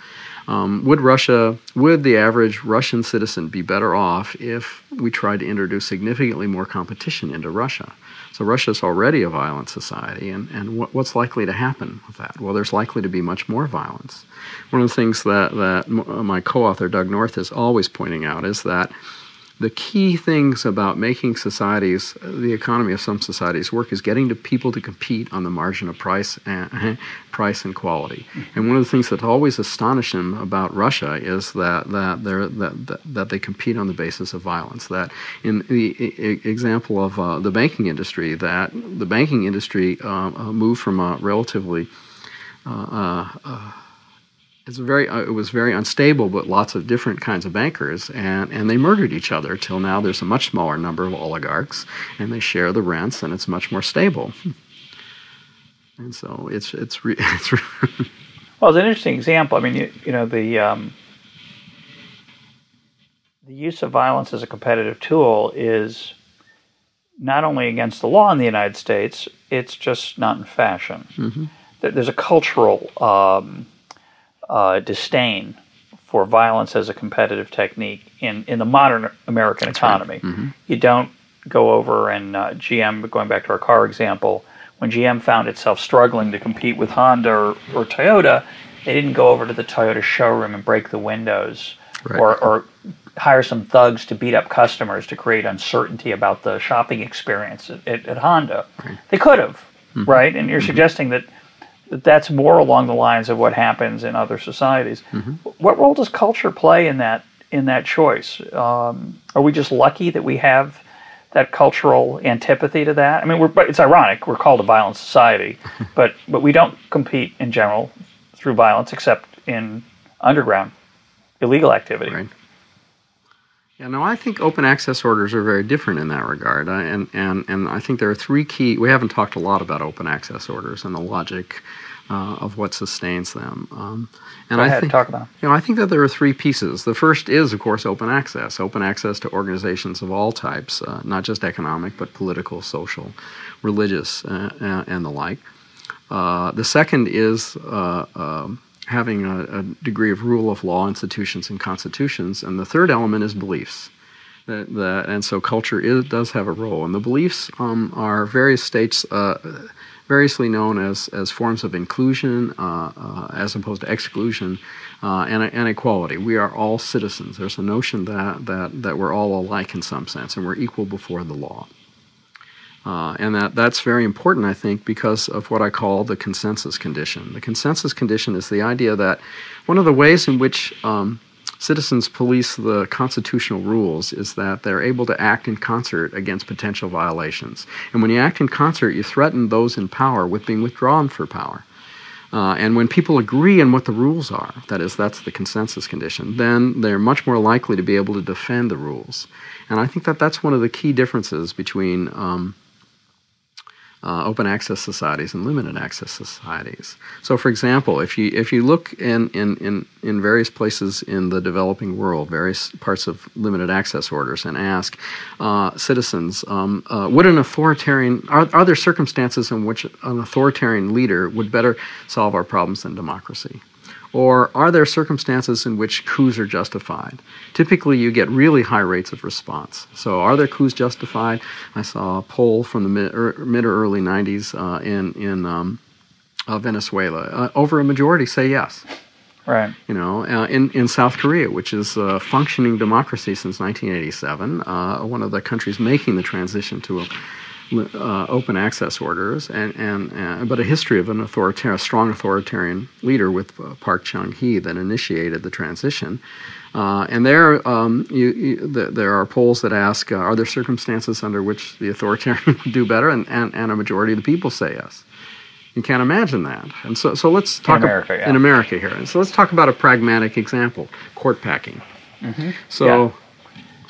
Um, would Russia, would the average Russian citizen be better off if we tried to introduce significantly more competition into Russia? So Russia is already a violent society, and, and what, what's likely to happen with that? Well, there's likely to be much more violence. One of the things that, that my co-author Doug North is always pointing out is that the key things about making societies, the economy of some societies work, is getting to people to compete on the margin of price and price and quality. And one of the things that always astonished him about Russia is that that, that, that they compete on the basis of violence. That in the example of uh, the banking industry, that the banking industry uh, uh moved from a relatively uh, uh, uh it's very uh, it was very unstable, but lots of different kinds of bankers, and and they murdered each other. Till now, there's a much smaller number of oligarchs, and they share the rents, and it's much more stable. And so it's it's re- [LAUGHS] it's. Re- well, it's an interesting example. I mean, you, you know the. Um, the use of violence as a competitive tool is not only against the law in the United States, it's just not in fashion. Mm-hmm. There's a cultural um, uh, disdain for violence as a competitive technique in, in the modern American That's economy. Right. Mm-hmm. You don't go over and uh, GM, going back to our car example, when GM found itself struggling to compete with Honda or, or Toyota, they didn't go over to the Toyota showroom and break the windows right. or, or hire some thugs to beat up customers to create uncertainty about the shopping experience at, at, at Honda. Right. They could have, mm-hmm. right? And you're mm-hmm. suggesting that that's more along the lines of what happens in other societies. Mm-hmm. What role does culture play in that in that choice? Um, are we just lucky that we have that cultural antipathy to that? I mean, we're, it's ironic. We're called a violent society, [LAUGHS] but but we don't compete in general through violence except in underground illegal activity. Right. Yeah, no, I think open access orders are very different in that regard. I, and, and, and I think there are three key, we haven't talked a lot about open access orders and the logic uh, of what sustains them. Um, and Go ahead, I think, talk about You know, I think that there are three pieces. The first is, of course, open access. Open access to organizations of all types, uh, not just economic, but political, social, religious, uh, uh and the like. Uh, the second is uh, um, having a, a, degree of rule of law institutions and constitutions. And the third element is beliefs. That, that, and so culture is, does have a role. And the beliefs um, are various states, uh, variously known as, as forms of inclusion uh, uh, as opposed to exclusion uh, and, and equality. We are all citizens. There's a notion that, that, that we're all alike in some sense and we're equal before the law. Uh, and that, that's very important, I think, because of what I call the consensus condition. The consensus condition is the idea that one of the ways in which um, citizens police the constitutional rules is that they're able to act in concert against potential violations. And when you act in concert, you threaten those in power with being withdrawn for power. Uh, and when people agree on what the rules are, that is, that's the consensus condition, then they're much more likely to be able to defend the rules. And I think that that's one of the key differences between um, uh, open access societies and limited access societies. So, for example, if you if you look in, in, in, in various places in the developing world, various parts of limited access orders, and ask uh, citizens, um, uh, would an authoritarian are, are there circumstances in which an authoritarian leader would better solve our problems than democracy? Or are there circumstances in which coups are justified? Typically, you get really high rates of response. So, are there coups justified? I saw a poll from the mid, or, er, mid or early 90s uh, in, in um, uh, Venezuela. Uh, over a majority say yes. Right. You know, uh, in, in South Korea, which is a functioning democracy since 1987, uh, one of the countries making the transition to a uh, open access orders, and, and uh, but a history of an authoritarian, a strong authoritarian leader with uh, Park Chung Hee that initiated the transition. Uh, and there, um, you, you, the, there are polls that ask, uh, are there circumstances under which the authoritarian [LAUGHS] would do better? And, and, and a majority of the people say yes. You can't imagine that. And so, so let's talk in America, ab- yeah. in America here. And so let's talk about a pragmatic example: court packing. Mm-hmm. So. Yeah.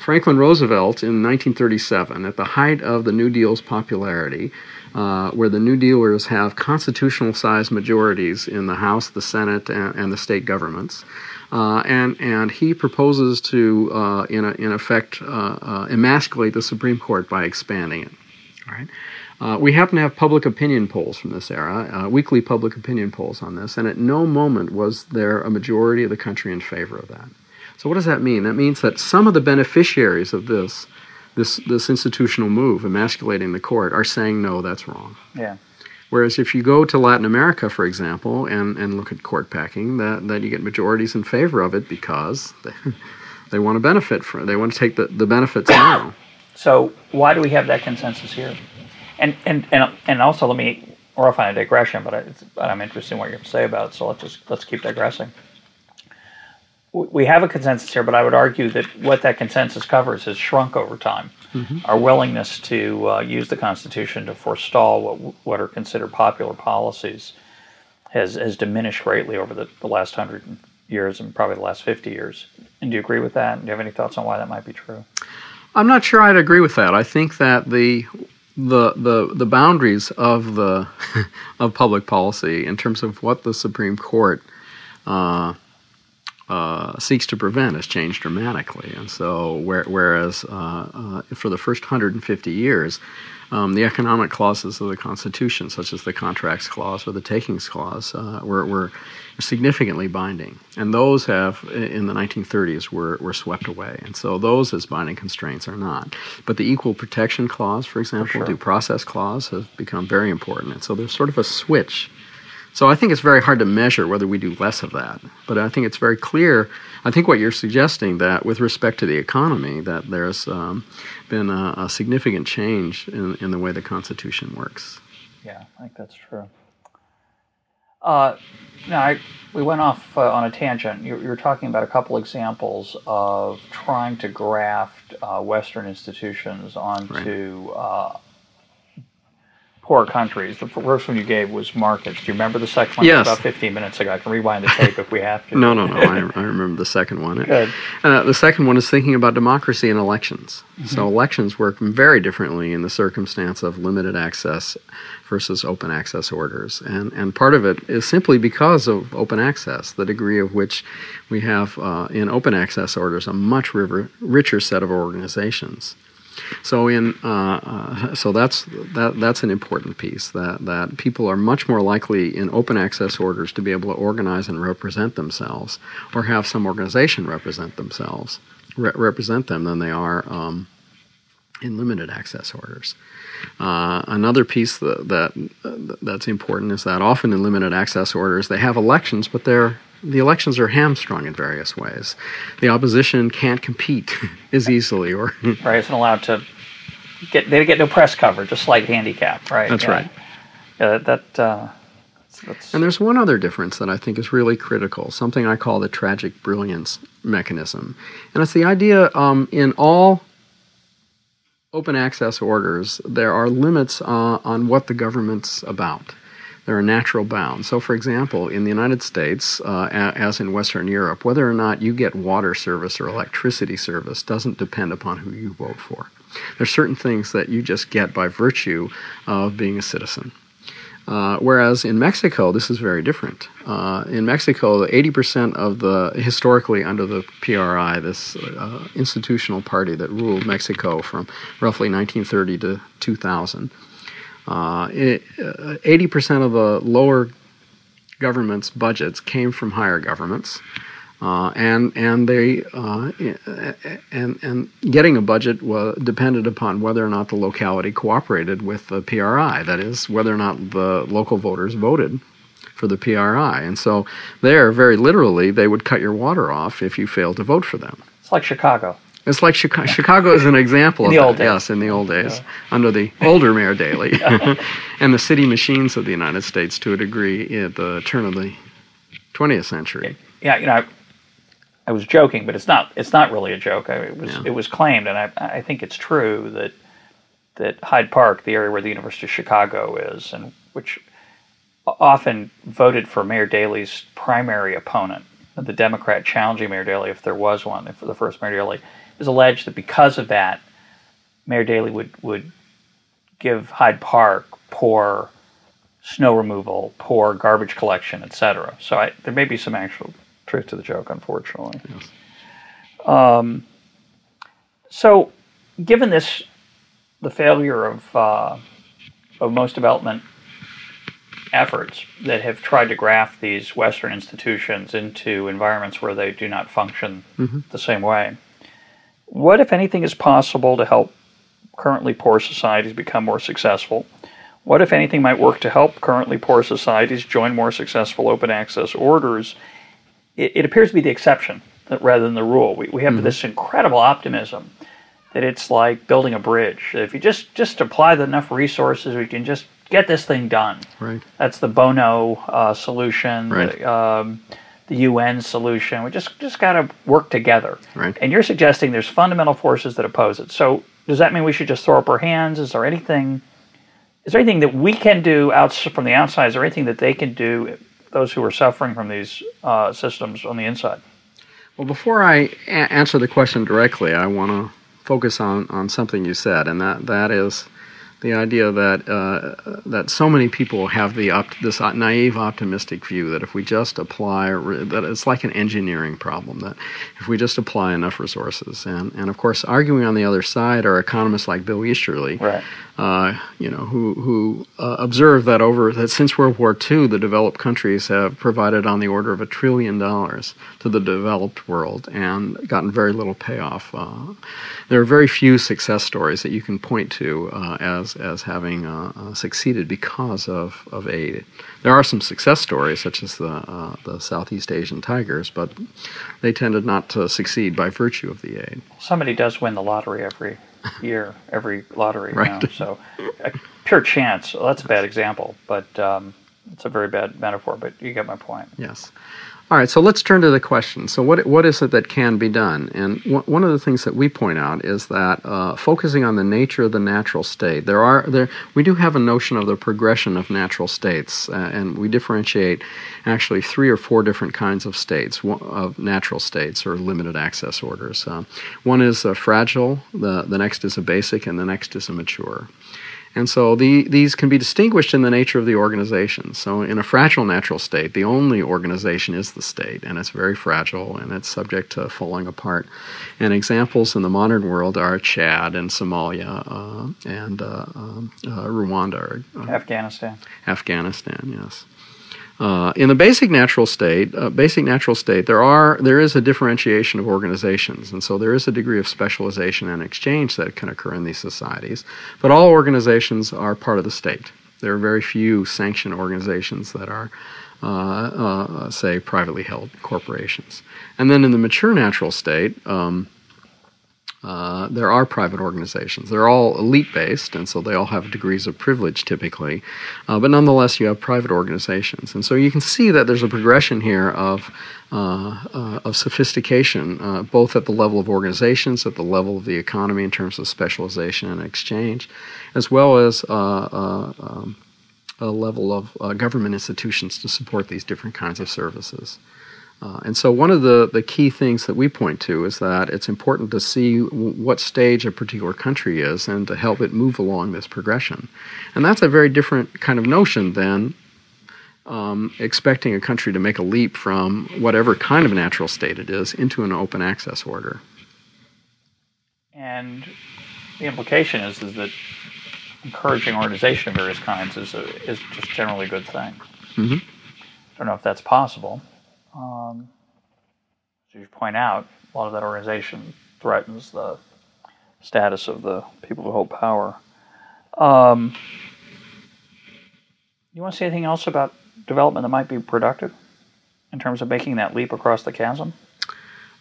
Franklin Roosevelt in 1937, at the height of the New Deal's popularity, uh, where the New Dealers have constitutional sized majorities in the House, the Senate, and, and the state governments. Uh, and, and he proposes to, uh, in, a, in effect, uh, uh, emasculate the Supreme Court by expanding it. All right. Uh, we happen to have public opinion polls from this era, weekly public opinion polls on this, and at no moment was there a majority of the country in favor of that. So what does that mean? That means that some of the beneficiaries of this this this institutional move, emasculating the court, are saying no, that's wrong. Yeah. Whereas if you go to Latin America, for example, and, and look at court packing, that, that you get majorities in favor of it because they, [LAUGHS] they want to benefit from they want to take the, the benefits now. So why do we have that consensus here? And and and, and also let me we're off on a digression, but, I, but I'm interested in what you have to say about it. So let's just let's keep digressing we have a consensus here, but I would argue that what that consensus covers has shrunk over time. Mm-hmm. Our willingness to uh, use the Constitution to forestall what what are considered popular policies has has diminished greatly over the, the last hundred years and probably the last fifty years. And do you agree with that? Do you have any thoughts on why that might be true? I'm not sure I'd agree with that. I think that the the the the boundaries of the [LAUGHS] of public policy in terms of what the Supreme Court uh, uh, seeks to prevent has changed dramatically. And so, where, whereas uh, uh, for the first 150 years, um, the economic clauses of the Constitution, such as the Contracts Clause or the Takings Clause, uh, were, were significantly binding. And those have, in the 1930s, were, were swept away. And so those as binding constraints are not. But the Equal Protection Clause, for example, for sure. Due Process Clause, have become very important. And so there's sort of a switch so I think it's very hard to measure whether we do less of that. But I think it's very clear. I think what you're suggesting that with respect to the economy, that there's um, been a, a, significant change in, in, the way the Constitution works. Yeah, I think that's true. Uh, now, I, we went off uh, on a tangent. You, you, were talking about a couple examples of trying to graft uh, Western institutions onto right uh, poor countries. The first one you gave was markets. Do you remember the second one? Yes. About 15 minutes ago. I can rewind the tape if we have to. [LAUGHS] no, no, no. I, I, remember the second one. Good. Uh, the second one is thinking about democracy and elections. Mm-hmm. So elections work very differently in the circumstance of limited access versus open access orders. And, and part of it is simply because of open access, the degree of which we have uh, in open access orders a much river, richer set of organizations. So in uh, uh, so that's that that's an important piece that that people are much more likely in open access orders to be able to organize and represent themselves, or have some organization represent themselves, re- represent them than they are um, in limited access orders. Uh, another piece that, that that's important is that often in limited access orders they have elections, but they're the elections are hamstrung in various ways. The opposition can't compete [LAUGHS] as easily, or [LAUGHS] right, isn't allowed to get they get no press coverage, a slight handicap, right? That's yeah. right. Yeah, that. Uh, that's, and there's one other difference that I think is really critical, something I call the tragic brilliance mechanism. And it's the idea um, in all open access orders, there are limits uh, on what the government's about there are natural bounds. So, for example, in the United States, uh, as in Western Europe, whether or not you get water service or electricity service doesn't depend upon who you vote for. There's certain things that you just get by virtue of being a citizen. Uh, whereas in Mexico, this is very different. Uh, in Mexico, 80% of the, historically under the PRI, this uh, institutional party that ruled Mexico from roughly 1930 to 2000, uh, eighty percent of the lower government's budgets came from higher governments, uh, and and they uh, and and getting a budget depended upon whether or not the locality cooperated with the PRI. That is, whether or not the local voters voted for the PRI. And so there, very literally, they would cut your water off if you failed to vote for them. It's like Chicago. It's like Chicago, Chicago is an example In of the that. old days. Yes, in the old days, under the older Mayor Daley, [LAUGHS] [LAUGHS] and the city machines of the United States to a degree at the turn of the 20th century. yeah, you know, I, I was joking, but it's not. It's not really a joke. I, it was. Yeah. It was claimed, and I, I think it's true that that Hyde Park, the area where the University of Chicago is, and which often voted for Mayor Daley's primary opponent, the Democrat challenging Mayor Daley, if there was one, if the first Mayor Daley, was alleged that because of that, Mayor Daley would would give Hyde Park poor snow removal, poor garbage collection, etc. So I, there may be some actual truth to the joke, unfortunately. Yes. Um, so, given this, the failure of uh, of most development efforts that have tried to graft these Western institutions into environments where they do not function the same way, what, if anything, is possible to help currently poor societies become more successful? What, if anything, might work to help currently poor societies join more successful open access orders? It, it appears to be the exception that- rather than the rule. We, we have this incredible optimism that it's like building a bridge. If you just just apply the enough resources, we can just get this thing done. Right. That's the Bono uh, solution, Right. um, the UN solution. We just just got to work together. Right. And you're suggesting there's fundamental forces that oppose it. So does that mean we should just throw up our hands? Is there anything? Is there anything that we can do out from the outside? Is there anything that they can do? Those who are suffering from these uh, systems on the inside. Well, before I a- answer the question directly, I want to focus on, on something you said, and that, that is the idea that uh, that so many people have the this naive optimistic view that if we just apply that it's like an engineering problem that if we just apply enough resources and and of course arguing on the other side are economists like Bill Easterly Right. Uh, you know, who who uh, observed that over that since World War II, the developed countries have provided on the order of a trillion dollars to the developed world and gotten very little payoff. Uh, there are very few success stories that you can point to uh, as as having uh, uh, succeeded because of, of aid. There are some success stories, such as the the Southeast Asian tigers, but they tended not to succeed by virtue of the aid. Somebody does win the lottery every year, every lottery. Right. know, so pure chance. Well, that's a bad example, but um, it's a very bad metaphor. But you get my point. Yes. All right, so let's turn to the question. So, what what is it that can be done? And w- one of the things that we point out is that uh, focusing on the nature of the natural state, there are there we do have a notion of the progression of natural states, uh, and we differentiate actually three or four different kinds of states of natural states or limited access orders. Uh, one is a fragile, the the next is a basic, and the next is a mature. And so the, these can be distinguished in the nature of the organization. So in a fragile natural state, the only organization is the state, and it's very fragile and it's subject to falling apart. And examples in the modern world are Chad and Somalia uh, and uh, um, uh, Rwanda, or, uh, Afghanistan. Afghanistan. Yes. Uh, in the basic natural state, uh, basic natural state, there are there is a differentiation of organizations, and so there is a degree of specialization and exchange that can occur in these societies. But all organizations are part of the state. There are very few sanctioned organizations that are, uh, uh, say, privately held corporations. And then in the mature natural state. Um, uh, there are private organizations. They're all elite based, and so they all have degrees of privilege typically. Uh, but nonetheless, you have private organizations. And so you can see that there's a progression here of, uh, uh, of sophistication, uh, both at the level of organizations, at the level of the economy in terms of specialization and exchange, as well as um, a level of government institutions to support these different kinds of services. Uh, and so, one of the, the key things that we point to is that it's important to see w- what stage a particular country is and to help it move along this progression. And that's a very different kind of notion than um, expecting a country to make a leap from whatever kind of natural state it is into an open access order. And the implication is, is that encouraging organization of various kinds is, a, is just generally a good thing. Mhm. I don't know if that's possible. Um, as you point out, a lot of that organization threatens the status of the people who hold power. Um, you want to say anything else about development that might be productive in terms of making that leap across the chasm?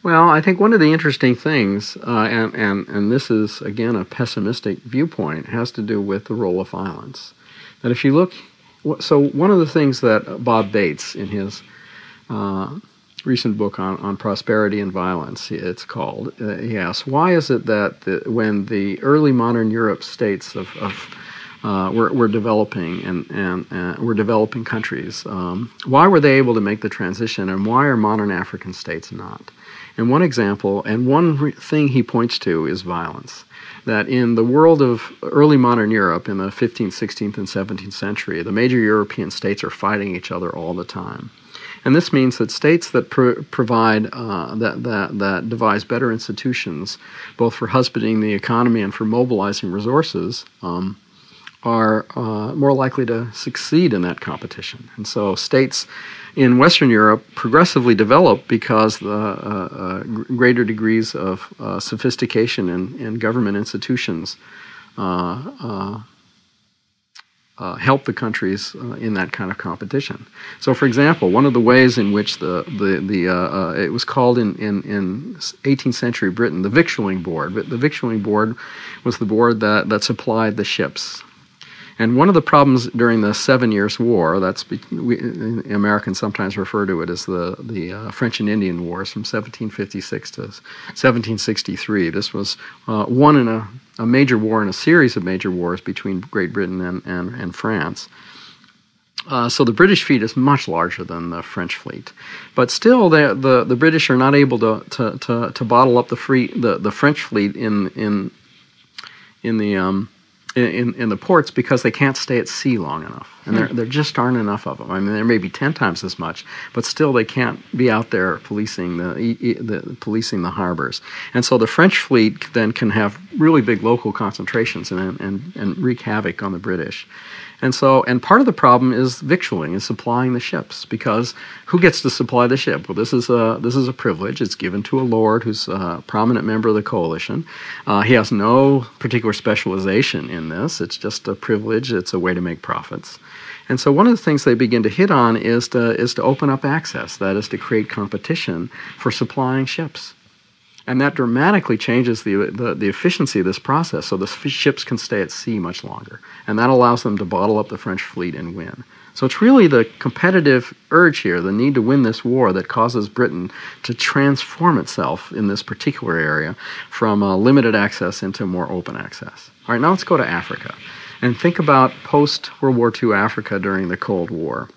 Well, I think one of the interesting things, uh, and, and, and this is again a pessimistic viewpoint, has to do with the role of violence. That if you look, so one of the things that Bob Bates, in his uh, recent book on, on prosperity and violence, it's called, uh, he asks, why is it that the, when the early modern Europe states of, of uh, were, were developing and, and, and were developing countries, um, why were they able to make the transition and why are modern African states not? And one example, and one re- thing he points to is violence. That in the world of early modern Europe, in the 15th, 16th, and 17th century, the major European states are fighting each other all the time. And this means that states that pro- provide, uh, that, that, that devise better institutions, both for husbanding the economy and for mobilizing resources, um, are uh, more likely to succeed in that competition. And so states in Western Europe progressively develop because the uh, uh, greater degrees of uh, sophistication in, in, government institutions uh, uh, help the countries in that kind of competition. So, for example, one of the ways in which the the, the it was called in, in, in 18th century Britain the victualling board. But The victualling board was the board that, that supplied the ships and one of the problems during the Seven Years' War, that's we, Americans sometimes refer to it as the the uh, French and Indian Wars from 1756 to 1763. This was uh, one in a, a major war in a series of major wars between Great Britain and and, and France. Uh, so the British fleet is much larger than the French fleet, but still, the the, the British are not able to, to, to, to bottle up the, free, the the French fleet in in in the um, in, in the ports because they can't stay at sea long enough. And there, hmm. there just aren't enough of them. I mean, there may be 10 times as much, but still they can't be out there policing the, the, policing the harbors. And so the French fleet then can have really big local concentrations and, and, and wreak havoc on the British. And so, and part of the problem is victualling, is supplying the ships, because who gets to supply the ship? Well, this is a this is a privilege. It's given to a lord who's a prominent member of the coalition. Uh, he has no particular specialization in this. It's just a privilege. It's a way to make profits. And so, one of the things they begin to hit on is to is to open up access. That is to create competition for supplying ships and that dramatically changes the, the, the, efficiency of this process so the ships can stay at sea much longer. And that allows them to bottle up the french fleet and win. So it's really the competitive urge here the need to win this war that causes britain to transform itself in this particular area from uh, limited access into more open access. All right now let's go to africa. And think about post world war ii africa during the cold war.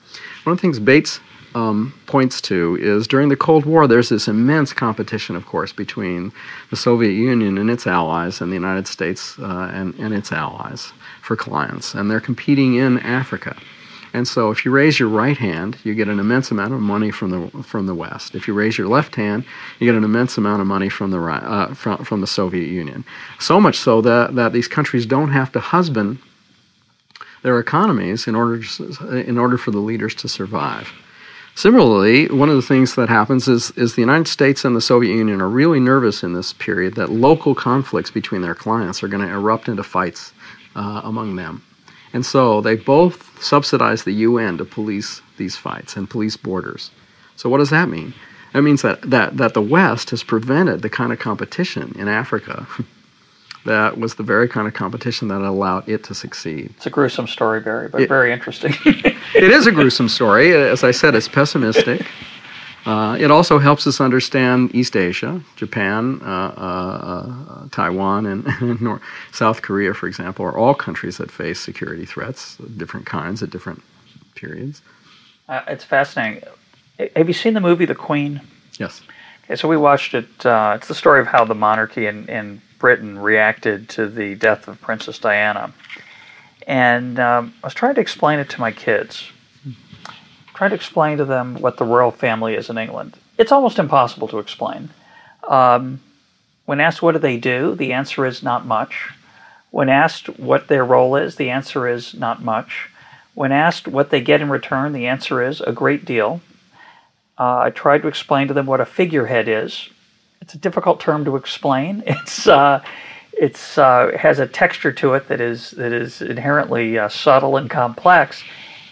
One of the things bates um, points to is during the Cold War, there's this immense competition, of course, between the Soviet Union and its allies and the United States uh, and, and its allies for clients. And they're competing in Africa. And so if you raise your right hand, you get an immense amount of money from the, from the West. If you raise your left hand, you get an immense amount of money from the, uh, from, from the Soviet Union. So much so that, that these countries don't have to husband their economies in order, to, in order for the leaders to survive. Similarly, one of the things that happens is, is the United States and the Soviet Union are really nervous in this period that local conflicts between their clients are going to erupt into fights uh, among them. And so they both subsidize the UN to police these fights and police borders. So what does that mean? That means that, that, that the West has prevented the kind of competition in Africa [LAUGHS] that was the very kind of competition that allowed it to succeed. It's a gruesome story, Barry, but it, very interesting. [LAUGHS] it is a gruesome story. As I said, it's pessimistic. Uh, it also helps us understand East Asia, Japan, uh, uh, uh Taiwan, and, [LAUGHS] and North, South Korea, for example, are all countries that face security threats different kinds at different periods. Uh, it's fascinating. Have you seen the movie The Queen? Yes. Okay, so we watched it. Uh, it's the story of how the monarchy in, in Britain reacted to the death of Princess Diana. And um, I was trying to explain it to my kids, trying to explain to them what the royal family is in England. It's almost impossible to explain. Um, when asked what do they do, the answer is not much. When asked what their role is, the answer is not much. When asked what they get in return, the answer is a great deal. Uh, I tried to explain to them what a figurehead is, it's a difficult term to explain. [LAUGHS] It's uh, it's uh, has a texture to it that is that is inherently uh, subtle and complex.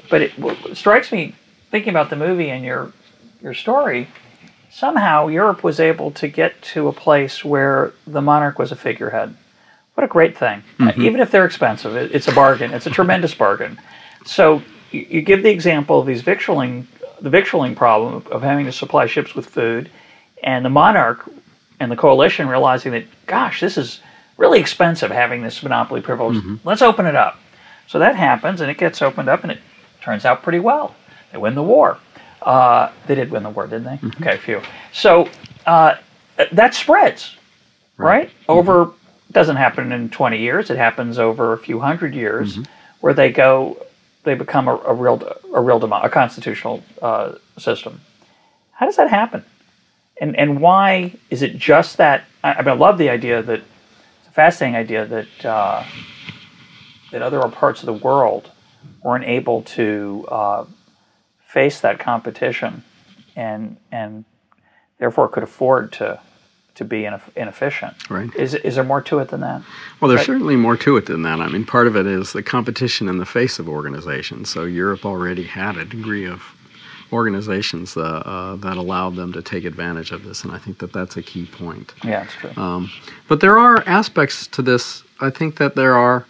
But it, it strikes me thinking about the movie and your your story somehow Europe was able to get to a place where the monarch was a figurehead. What a great thing! Uh, even if they're expensive, it, it's a bargain. It's a tremendous bargain. So you, you give the example of these victualling, the victualling problem of, of having to supply ships with food, and the monarch and the coalition realizing that, gosh, this is really expensive having this monopoly privilege. Let's open it up. So that happens, and it gets opened up, and it turns out pretty well. They win the war. Uh, they did win the war, didn't they? Okay, phew. So uh, that spreads, right? Over doesn't happen in 20 years. It happens over a few hundred years, where they go, they become a, a real, a real demo, a constitutional uh, system. How does that happen? And and why is it just that? I, I mean, I love the idea that it's a fascinating idea that uh, that other parts of the world weren't able to uh, face that competition, and and therefore could afford to to be inefficient. Right. Is is there more to it than that? Well, there's Right. certainly more to it than that. I mean, part of it is the competition in the face of organizations. So Europe already had a degree of organizations uh, uh, that allowed them to take advantage of this, and I think that that's a key point. Yeah, it's true. Um, but there are aspects to this. I think that there are.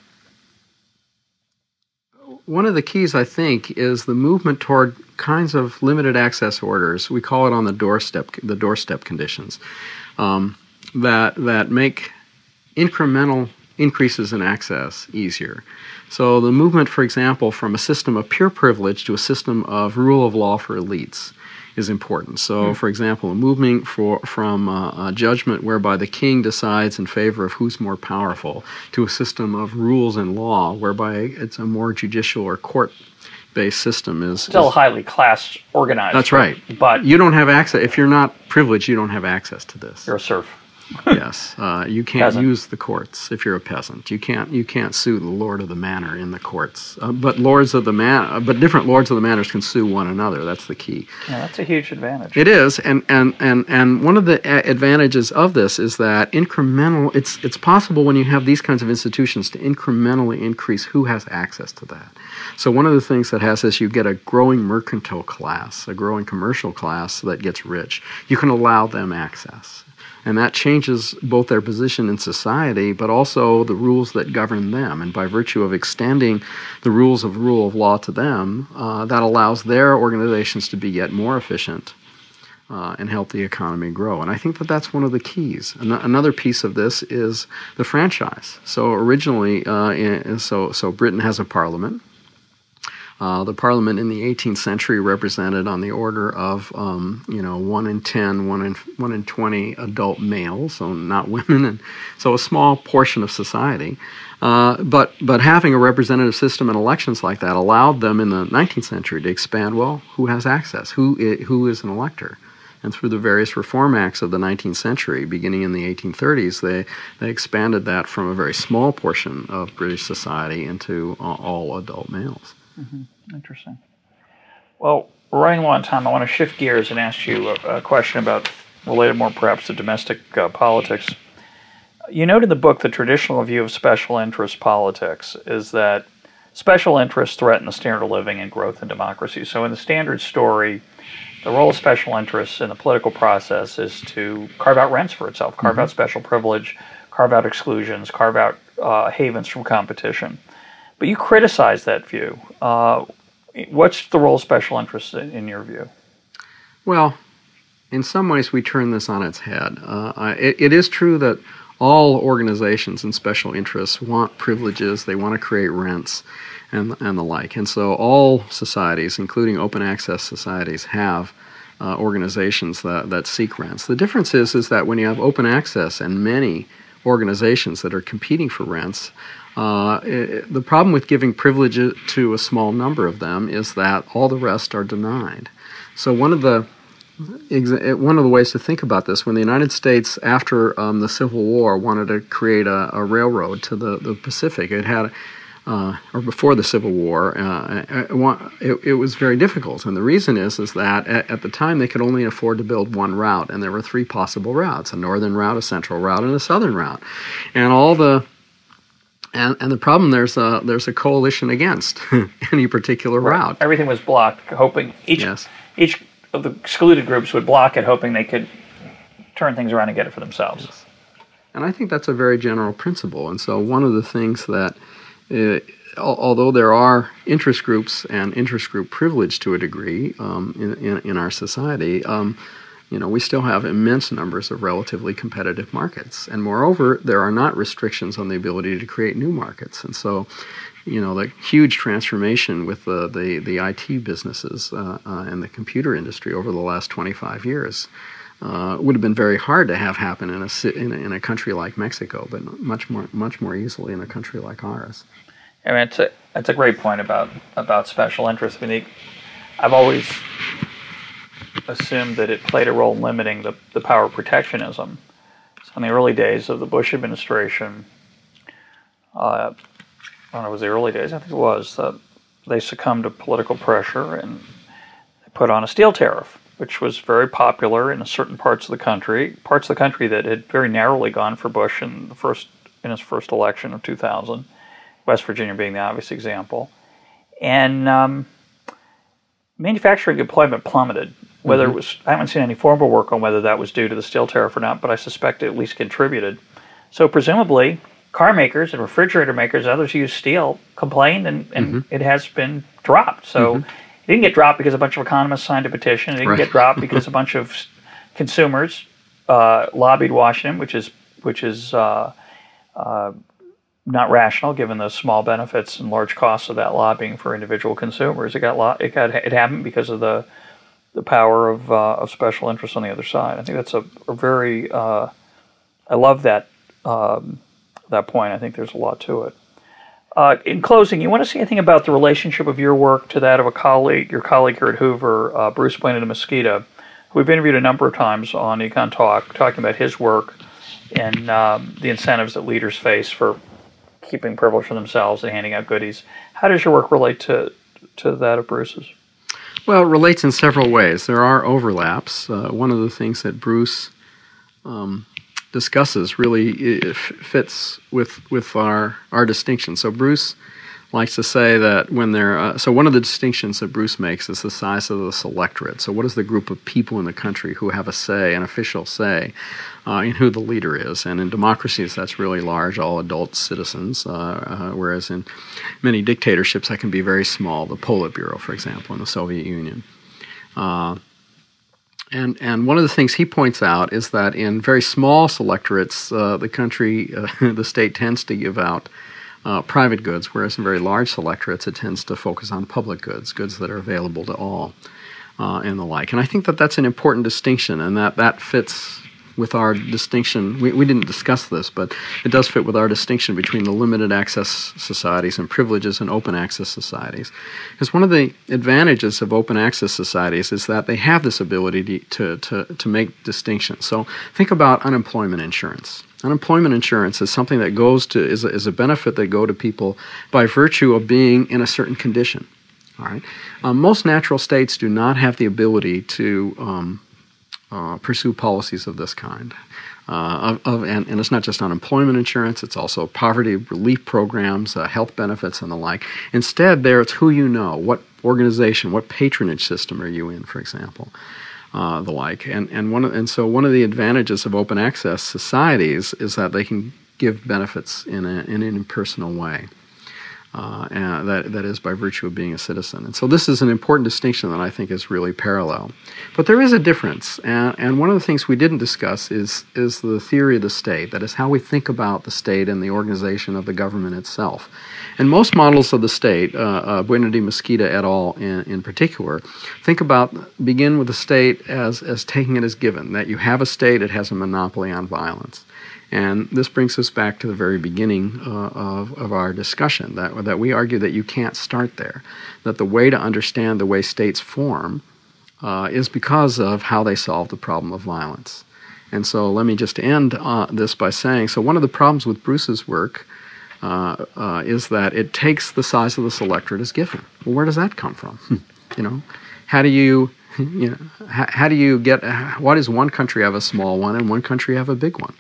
One of the keys, I think, is the movement toward kinds of limited access orders. We call it on the doorstep, the doorstep conditions, um, that that make incremental increases in access easier. So the movement, for example, from a system of pure privilege to a system of rule of law for elites is important. So, for example, a movement for, from uh, a judgment whereby the king decides in favor of who's more powerful to a system of rules and law whereby it's a more judicial or court-based system is, Still is- highly class organized. that's right. But you don't have access if you're not privileged. You don't have access to this you're a serf. Yes, uh, you can't Peasant. use the courts if you're a peasant. You can't you can't sue the lord of the manor in the courts. Uh, but lords of the man, uh, but different lords of the manors can sue one another. That's the key. Yeah, that's a huge advantage. It is, and and and and one of the advantages of this is that incremental. It's it's possible when you have these kinds of institutions to incrementally increase who has access to that. So one of the things that has is you get a growing mercantile class, a growing commercial class that gets rich. You can allow them access. And that changes both their position in society, but also the rules that govern them. And by virtue of extending the rules of rule of law to them, uh, that allows their organizations to be yet more efficient uh, and help the economy grow. And I think that that's one of the keys. An- another piece of this is the franchise. So originally, uh, in, so so Britain has a parliament. Uh, the parliament in the 18th century represented on the order of um, you know one in 10, one in one in 20 adult males, so not [LAUGHS] women, and so a small portion of society. Uh, but but having a representative system and elections like that allowed them in the 19th century to expand. Well, who has access? Who i- who is an elector? And through the various reform acts of the 19th century, beginning in the 1830s, they, they expanded that from a very small portion of British society into all adult males. Interesting. Well, we're running low on time. I want to shift gears and ask you a, a question about related more perhaps to domestic uh, politics. You note in the book the traditional view of special interest politics is that special interests threaten the standard of living and growth in democracy. So, in the standard story, the role of special interests in the political process is to carve out rents for itself, carve out special privilege, carve out exclusions, carve out uh, havens from competition. But you criticize that view. Uh, what's the role of special interests in, in your view? Well, in some ways, we turn this on its head. Uh, it, it is true that all organizations and special interests want privileges, they want to create rents and, and the like. And so, all societies, including open access societies, have uh, organizations that, that seek rents. The difference is, is that when you have open access and many organizations that are competing for rents, uh, i the problem with giving privilege to a small number of them is that all the rest are denied. So one of the one of the ways to think about this, when the United States, after um, the Civil War, wanted to create a, a railroad to the, the Pacific, it had, uh, or before the Civil War, uh, it, it, it was very difficult. And the reason is, is that at, at the time they could only afford to build one route, and there were three possible routes: a northern route, a central route, and a southern route. And all the and, and the problem there's a there's a coalition against [LAUGHS] any particular route. Everything was blocked, hoping each Yes. each of the excluded groups would block it, hoping they could turn things around and get it for themselves. Yes. And I think that's a very general principle. And so one of the things that, uh, although there are interest groups and interest group privilege to a degree um, in, in, in, our society, um, you know, we still have immense numbers of relatively competitive markets. And moreover, there are not restrictions on the ability to create new markets. And so, you know, the huge transformation with the, the, the IT businesses uh, uh, and the computer industry over the last 25 years uh, would have been very hard to have happen in a, in a, in a country like Mexico, but much more much more easily in a country like ours. I mean, it's a it's a great point about about special interests. I mean, I've always assumed that it played a role in limiting the, the power of protectionism. So in the early days of the Bush administration, uh, I don't know, it was the early days, I think it was, uh, they succumbed to political pressure and they put on a steel tariff which was very popular in certain parts of the country, parts of the country that had very narrowly gone for Bush in the first in his first election of 2000, West Virginia being the obvious example, and um, manufacturing employment plummeted. Whether mm-hmm. it was, I haven't seen any formal work on whether that was due to the steel tariff or not, but I suspect it at least contributed. So presumably, car makers and refrigerator makers, others who use steel, complained, and, and mm-hmm. it has been dropped. So. Mm-hmm it didn't get dropped because a bunch of economists signed a petition. It didn't right. get dropped [LAUGHS] because a bunch of consumers uh, lobbied Washington, which is which is uh, uh, not rational given the small benefits and large costs of that lobbying for individual consumers. It got lo- it got it happened because of the the power of uh, of special interests on the other side. I think that's a, a very uh, I love that um, that point. I think there's a lot to it. Uh, in closing, you want to say anything about the relationship of your work to that of a colleague, your colleague here at Hoover, uh, Bruce Bueno de Mesquita, who we've interviewed a number of times on Econ Talk, talking about his work and um, the incentives that leaders face for keeping privilege for themselves and handing out goodies. How does your work relate to to that of Bruce's? Well, it relates in several ways. There are overlaps. Uh, one of the things that Bruce um, discusses really fits with with our our distinction. So Bruce likes to say that when they're uh, so one of the distinctions that Bruce makes is the size of the selectorate. So what is the group of people in the country who have a say, an official say, uh, in who the leader is? And in democracies, that's really large, all adult citizens. Uh, uh whereas in many dictatorships, that can be very small. The Politburo, for example, in the Soviet Union. Uh, and and one of the things he points out is that in very small selectorates, uh, the country, [LAUGHS] the state tends to give out uh, private goods, whereas in very large selectorates, it tends to focus on public goods, goods that are available to all, uh, and the like. And I think that that's an important distinction, and that that fits with our distinction. We, we didn't discuss this, but it does fit with our distinction between the limited access societies and privileges and open access societies. Because one of the advantages of open access societies is that they have this ability to, to, to make distinctions. So think about unemployment insurance. Unemployment insurance is something that goes to is a, is a benefit that go to people by virtue of being in a certain condition. All right. Um, most natural states do not have the ability to um, uh, pursue policies of this kind. Uh, of, of, and, and, it's not just unemployment insurance, it's also poverty relief programs, uh, health benefits, and the like. Instead, there it's who you know, what organization, what patronage system are you in, for example. Uh, the like, and and one of, and so one of the advantages of open access societies is that they can give benefits in, a, in an impersonal way uh, that, that is by virtue of being a citizen. And so this is an important distinction that I think is really parallel. But there is a difference, and, and one of the things we didn't discuss is, is the theory of the state, that is, how we think about the state and the organization of the government itself. And most models of the state, uh, uh, Bueno de Mesquita et al. In, in particular, think about, begin with the state as, as taking it as given, that you have a state, it has a monopoly on violence. And this brings us back to the very beginning uh, of, of our discussion that, that we argue that you can't start there, that the way to understand the way states form uh, is because of how they solve the problem of violence. And so let me just end uh, this by saying so, one of the problems with Bruce's work uh, uh, is that it takes the size of the selectorate as given. Well, where does that come from? Hmm. you know, how do you you know, how, how, do you get, why does one country have a small one and one country have a big one?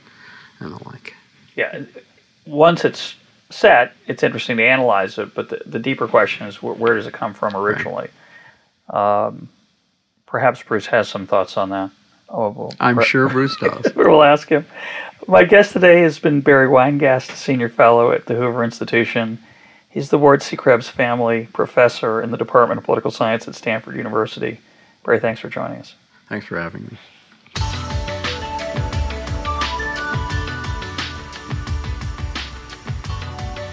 And the like. Yeah, once it's set, it's interesting to analyze it, but the, the deeper question is where, where does it come from originally? Right. Um, Perhaps Bruce has some thoughts on that. Oh, well, I'm sure Bruce [LAUGHS] does. we'll ask him. My guest today has been Barry Weingast, Senior Fellow at the Hoover Institution. He's the Ward C. Krebs Family Professor in the Department of Political Science at Stanford University. Barry, thanks for joining us. Thanks for having me.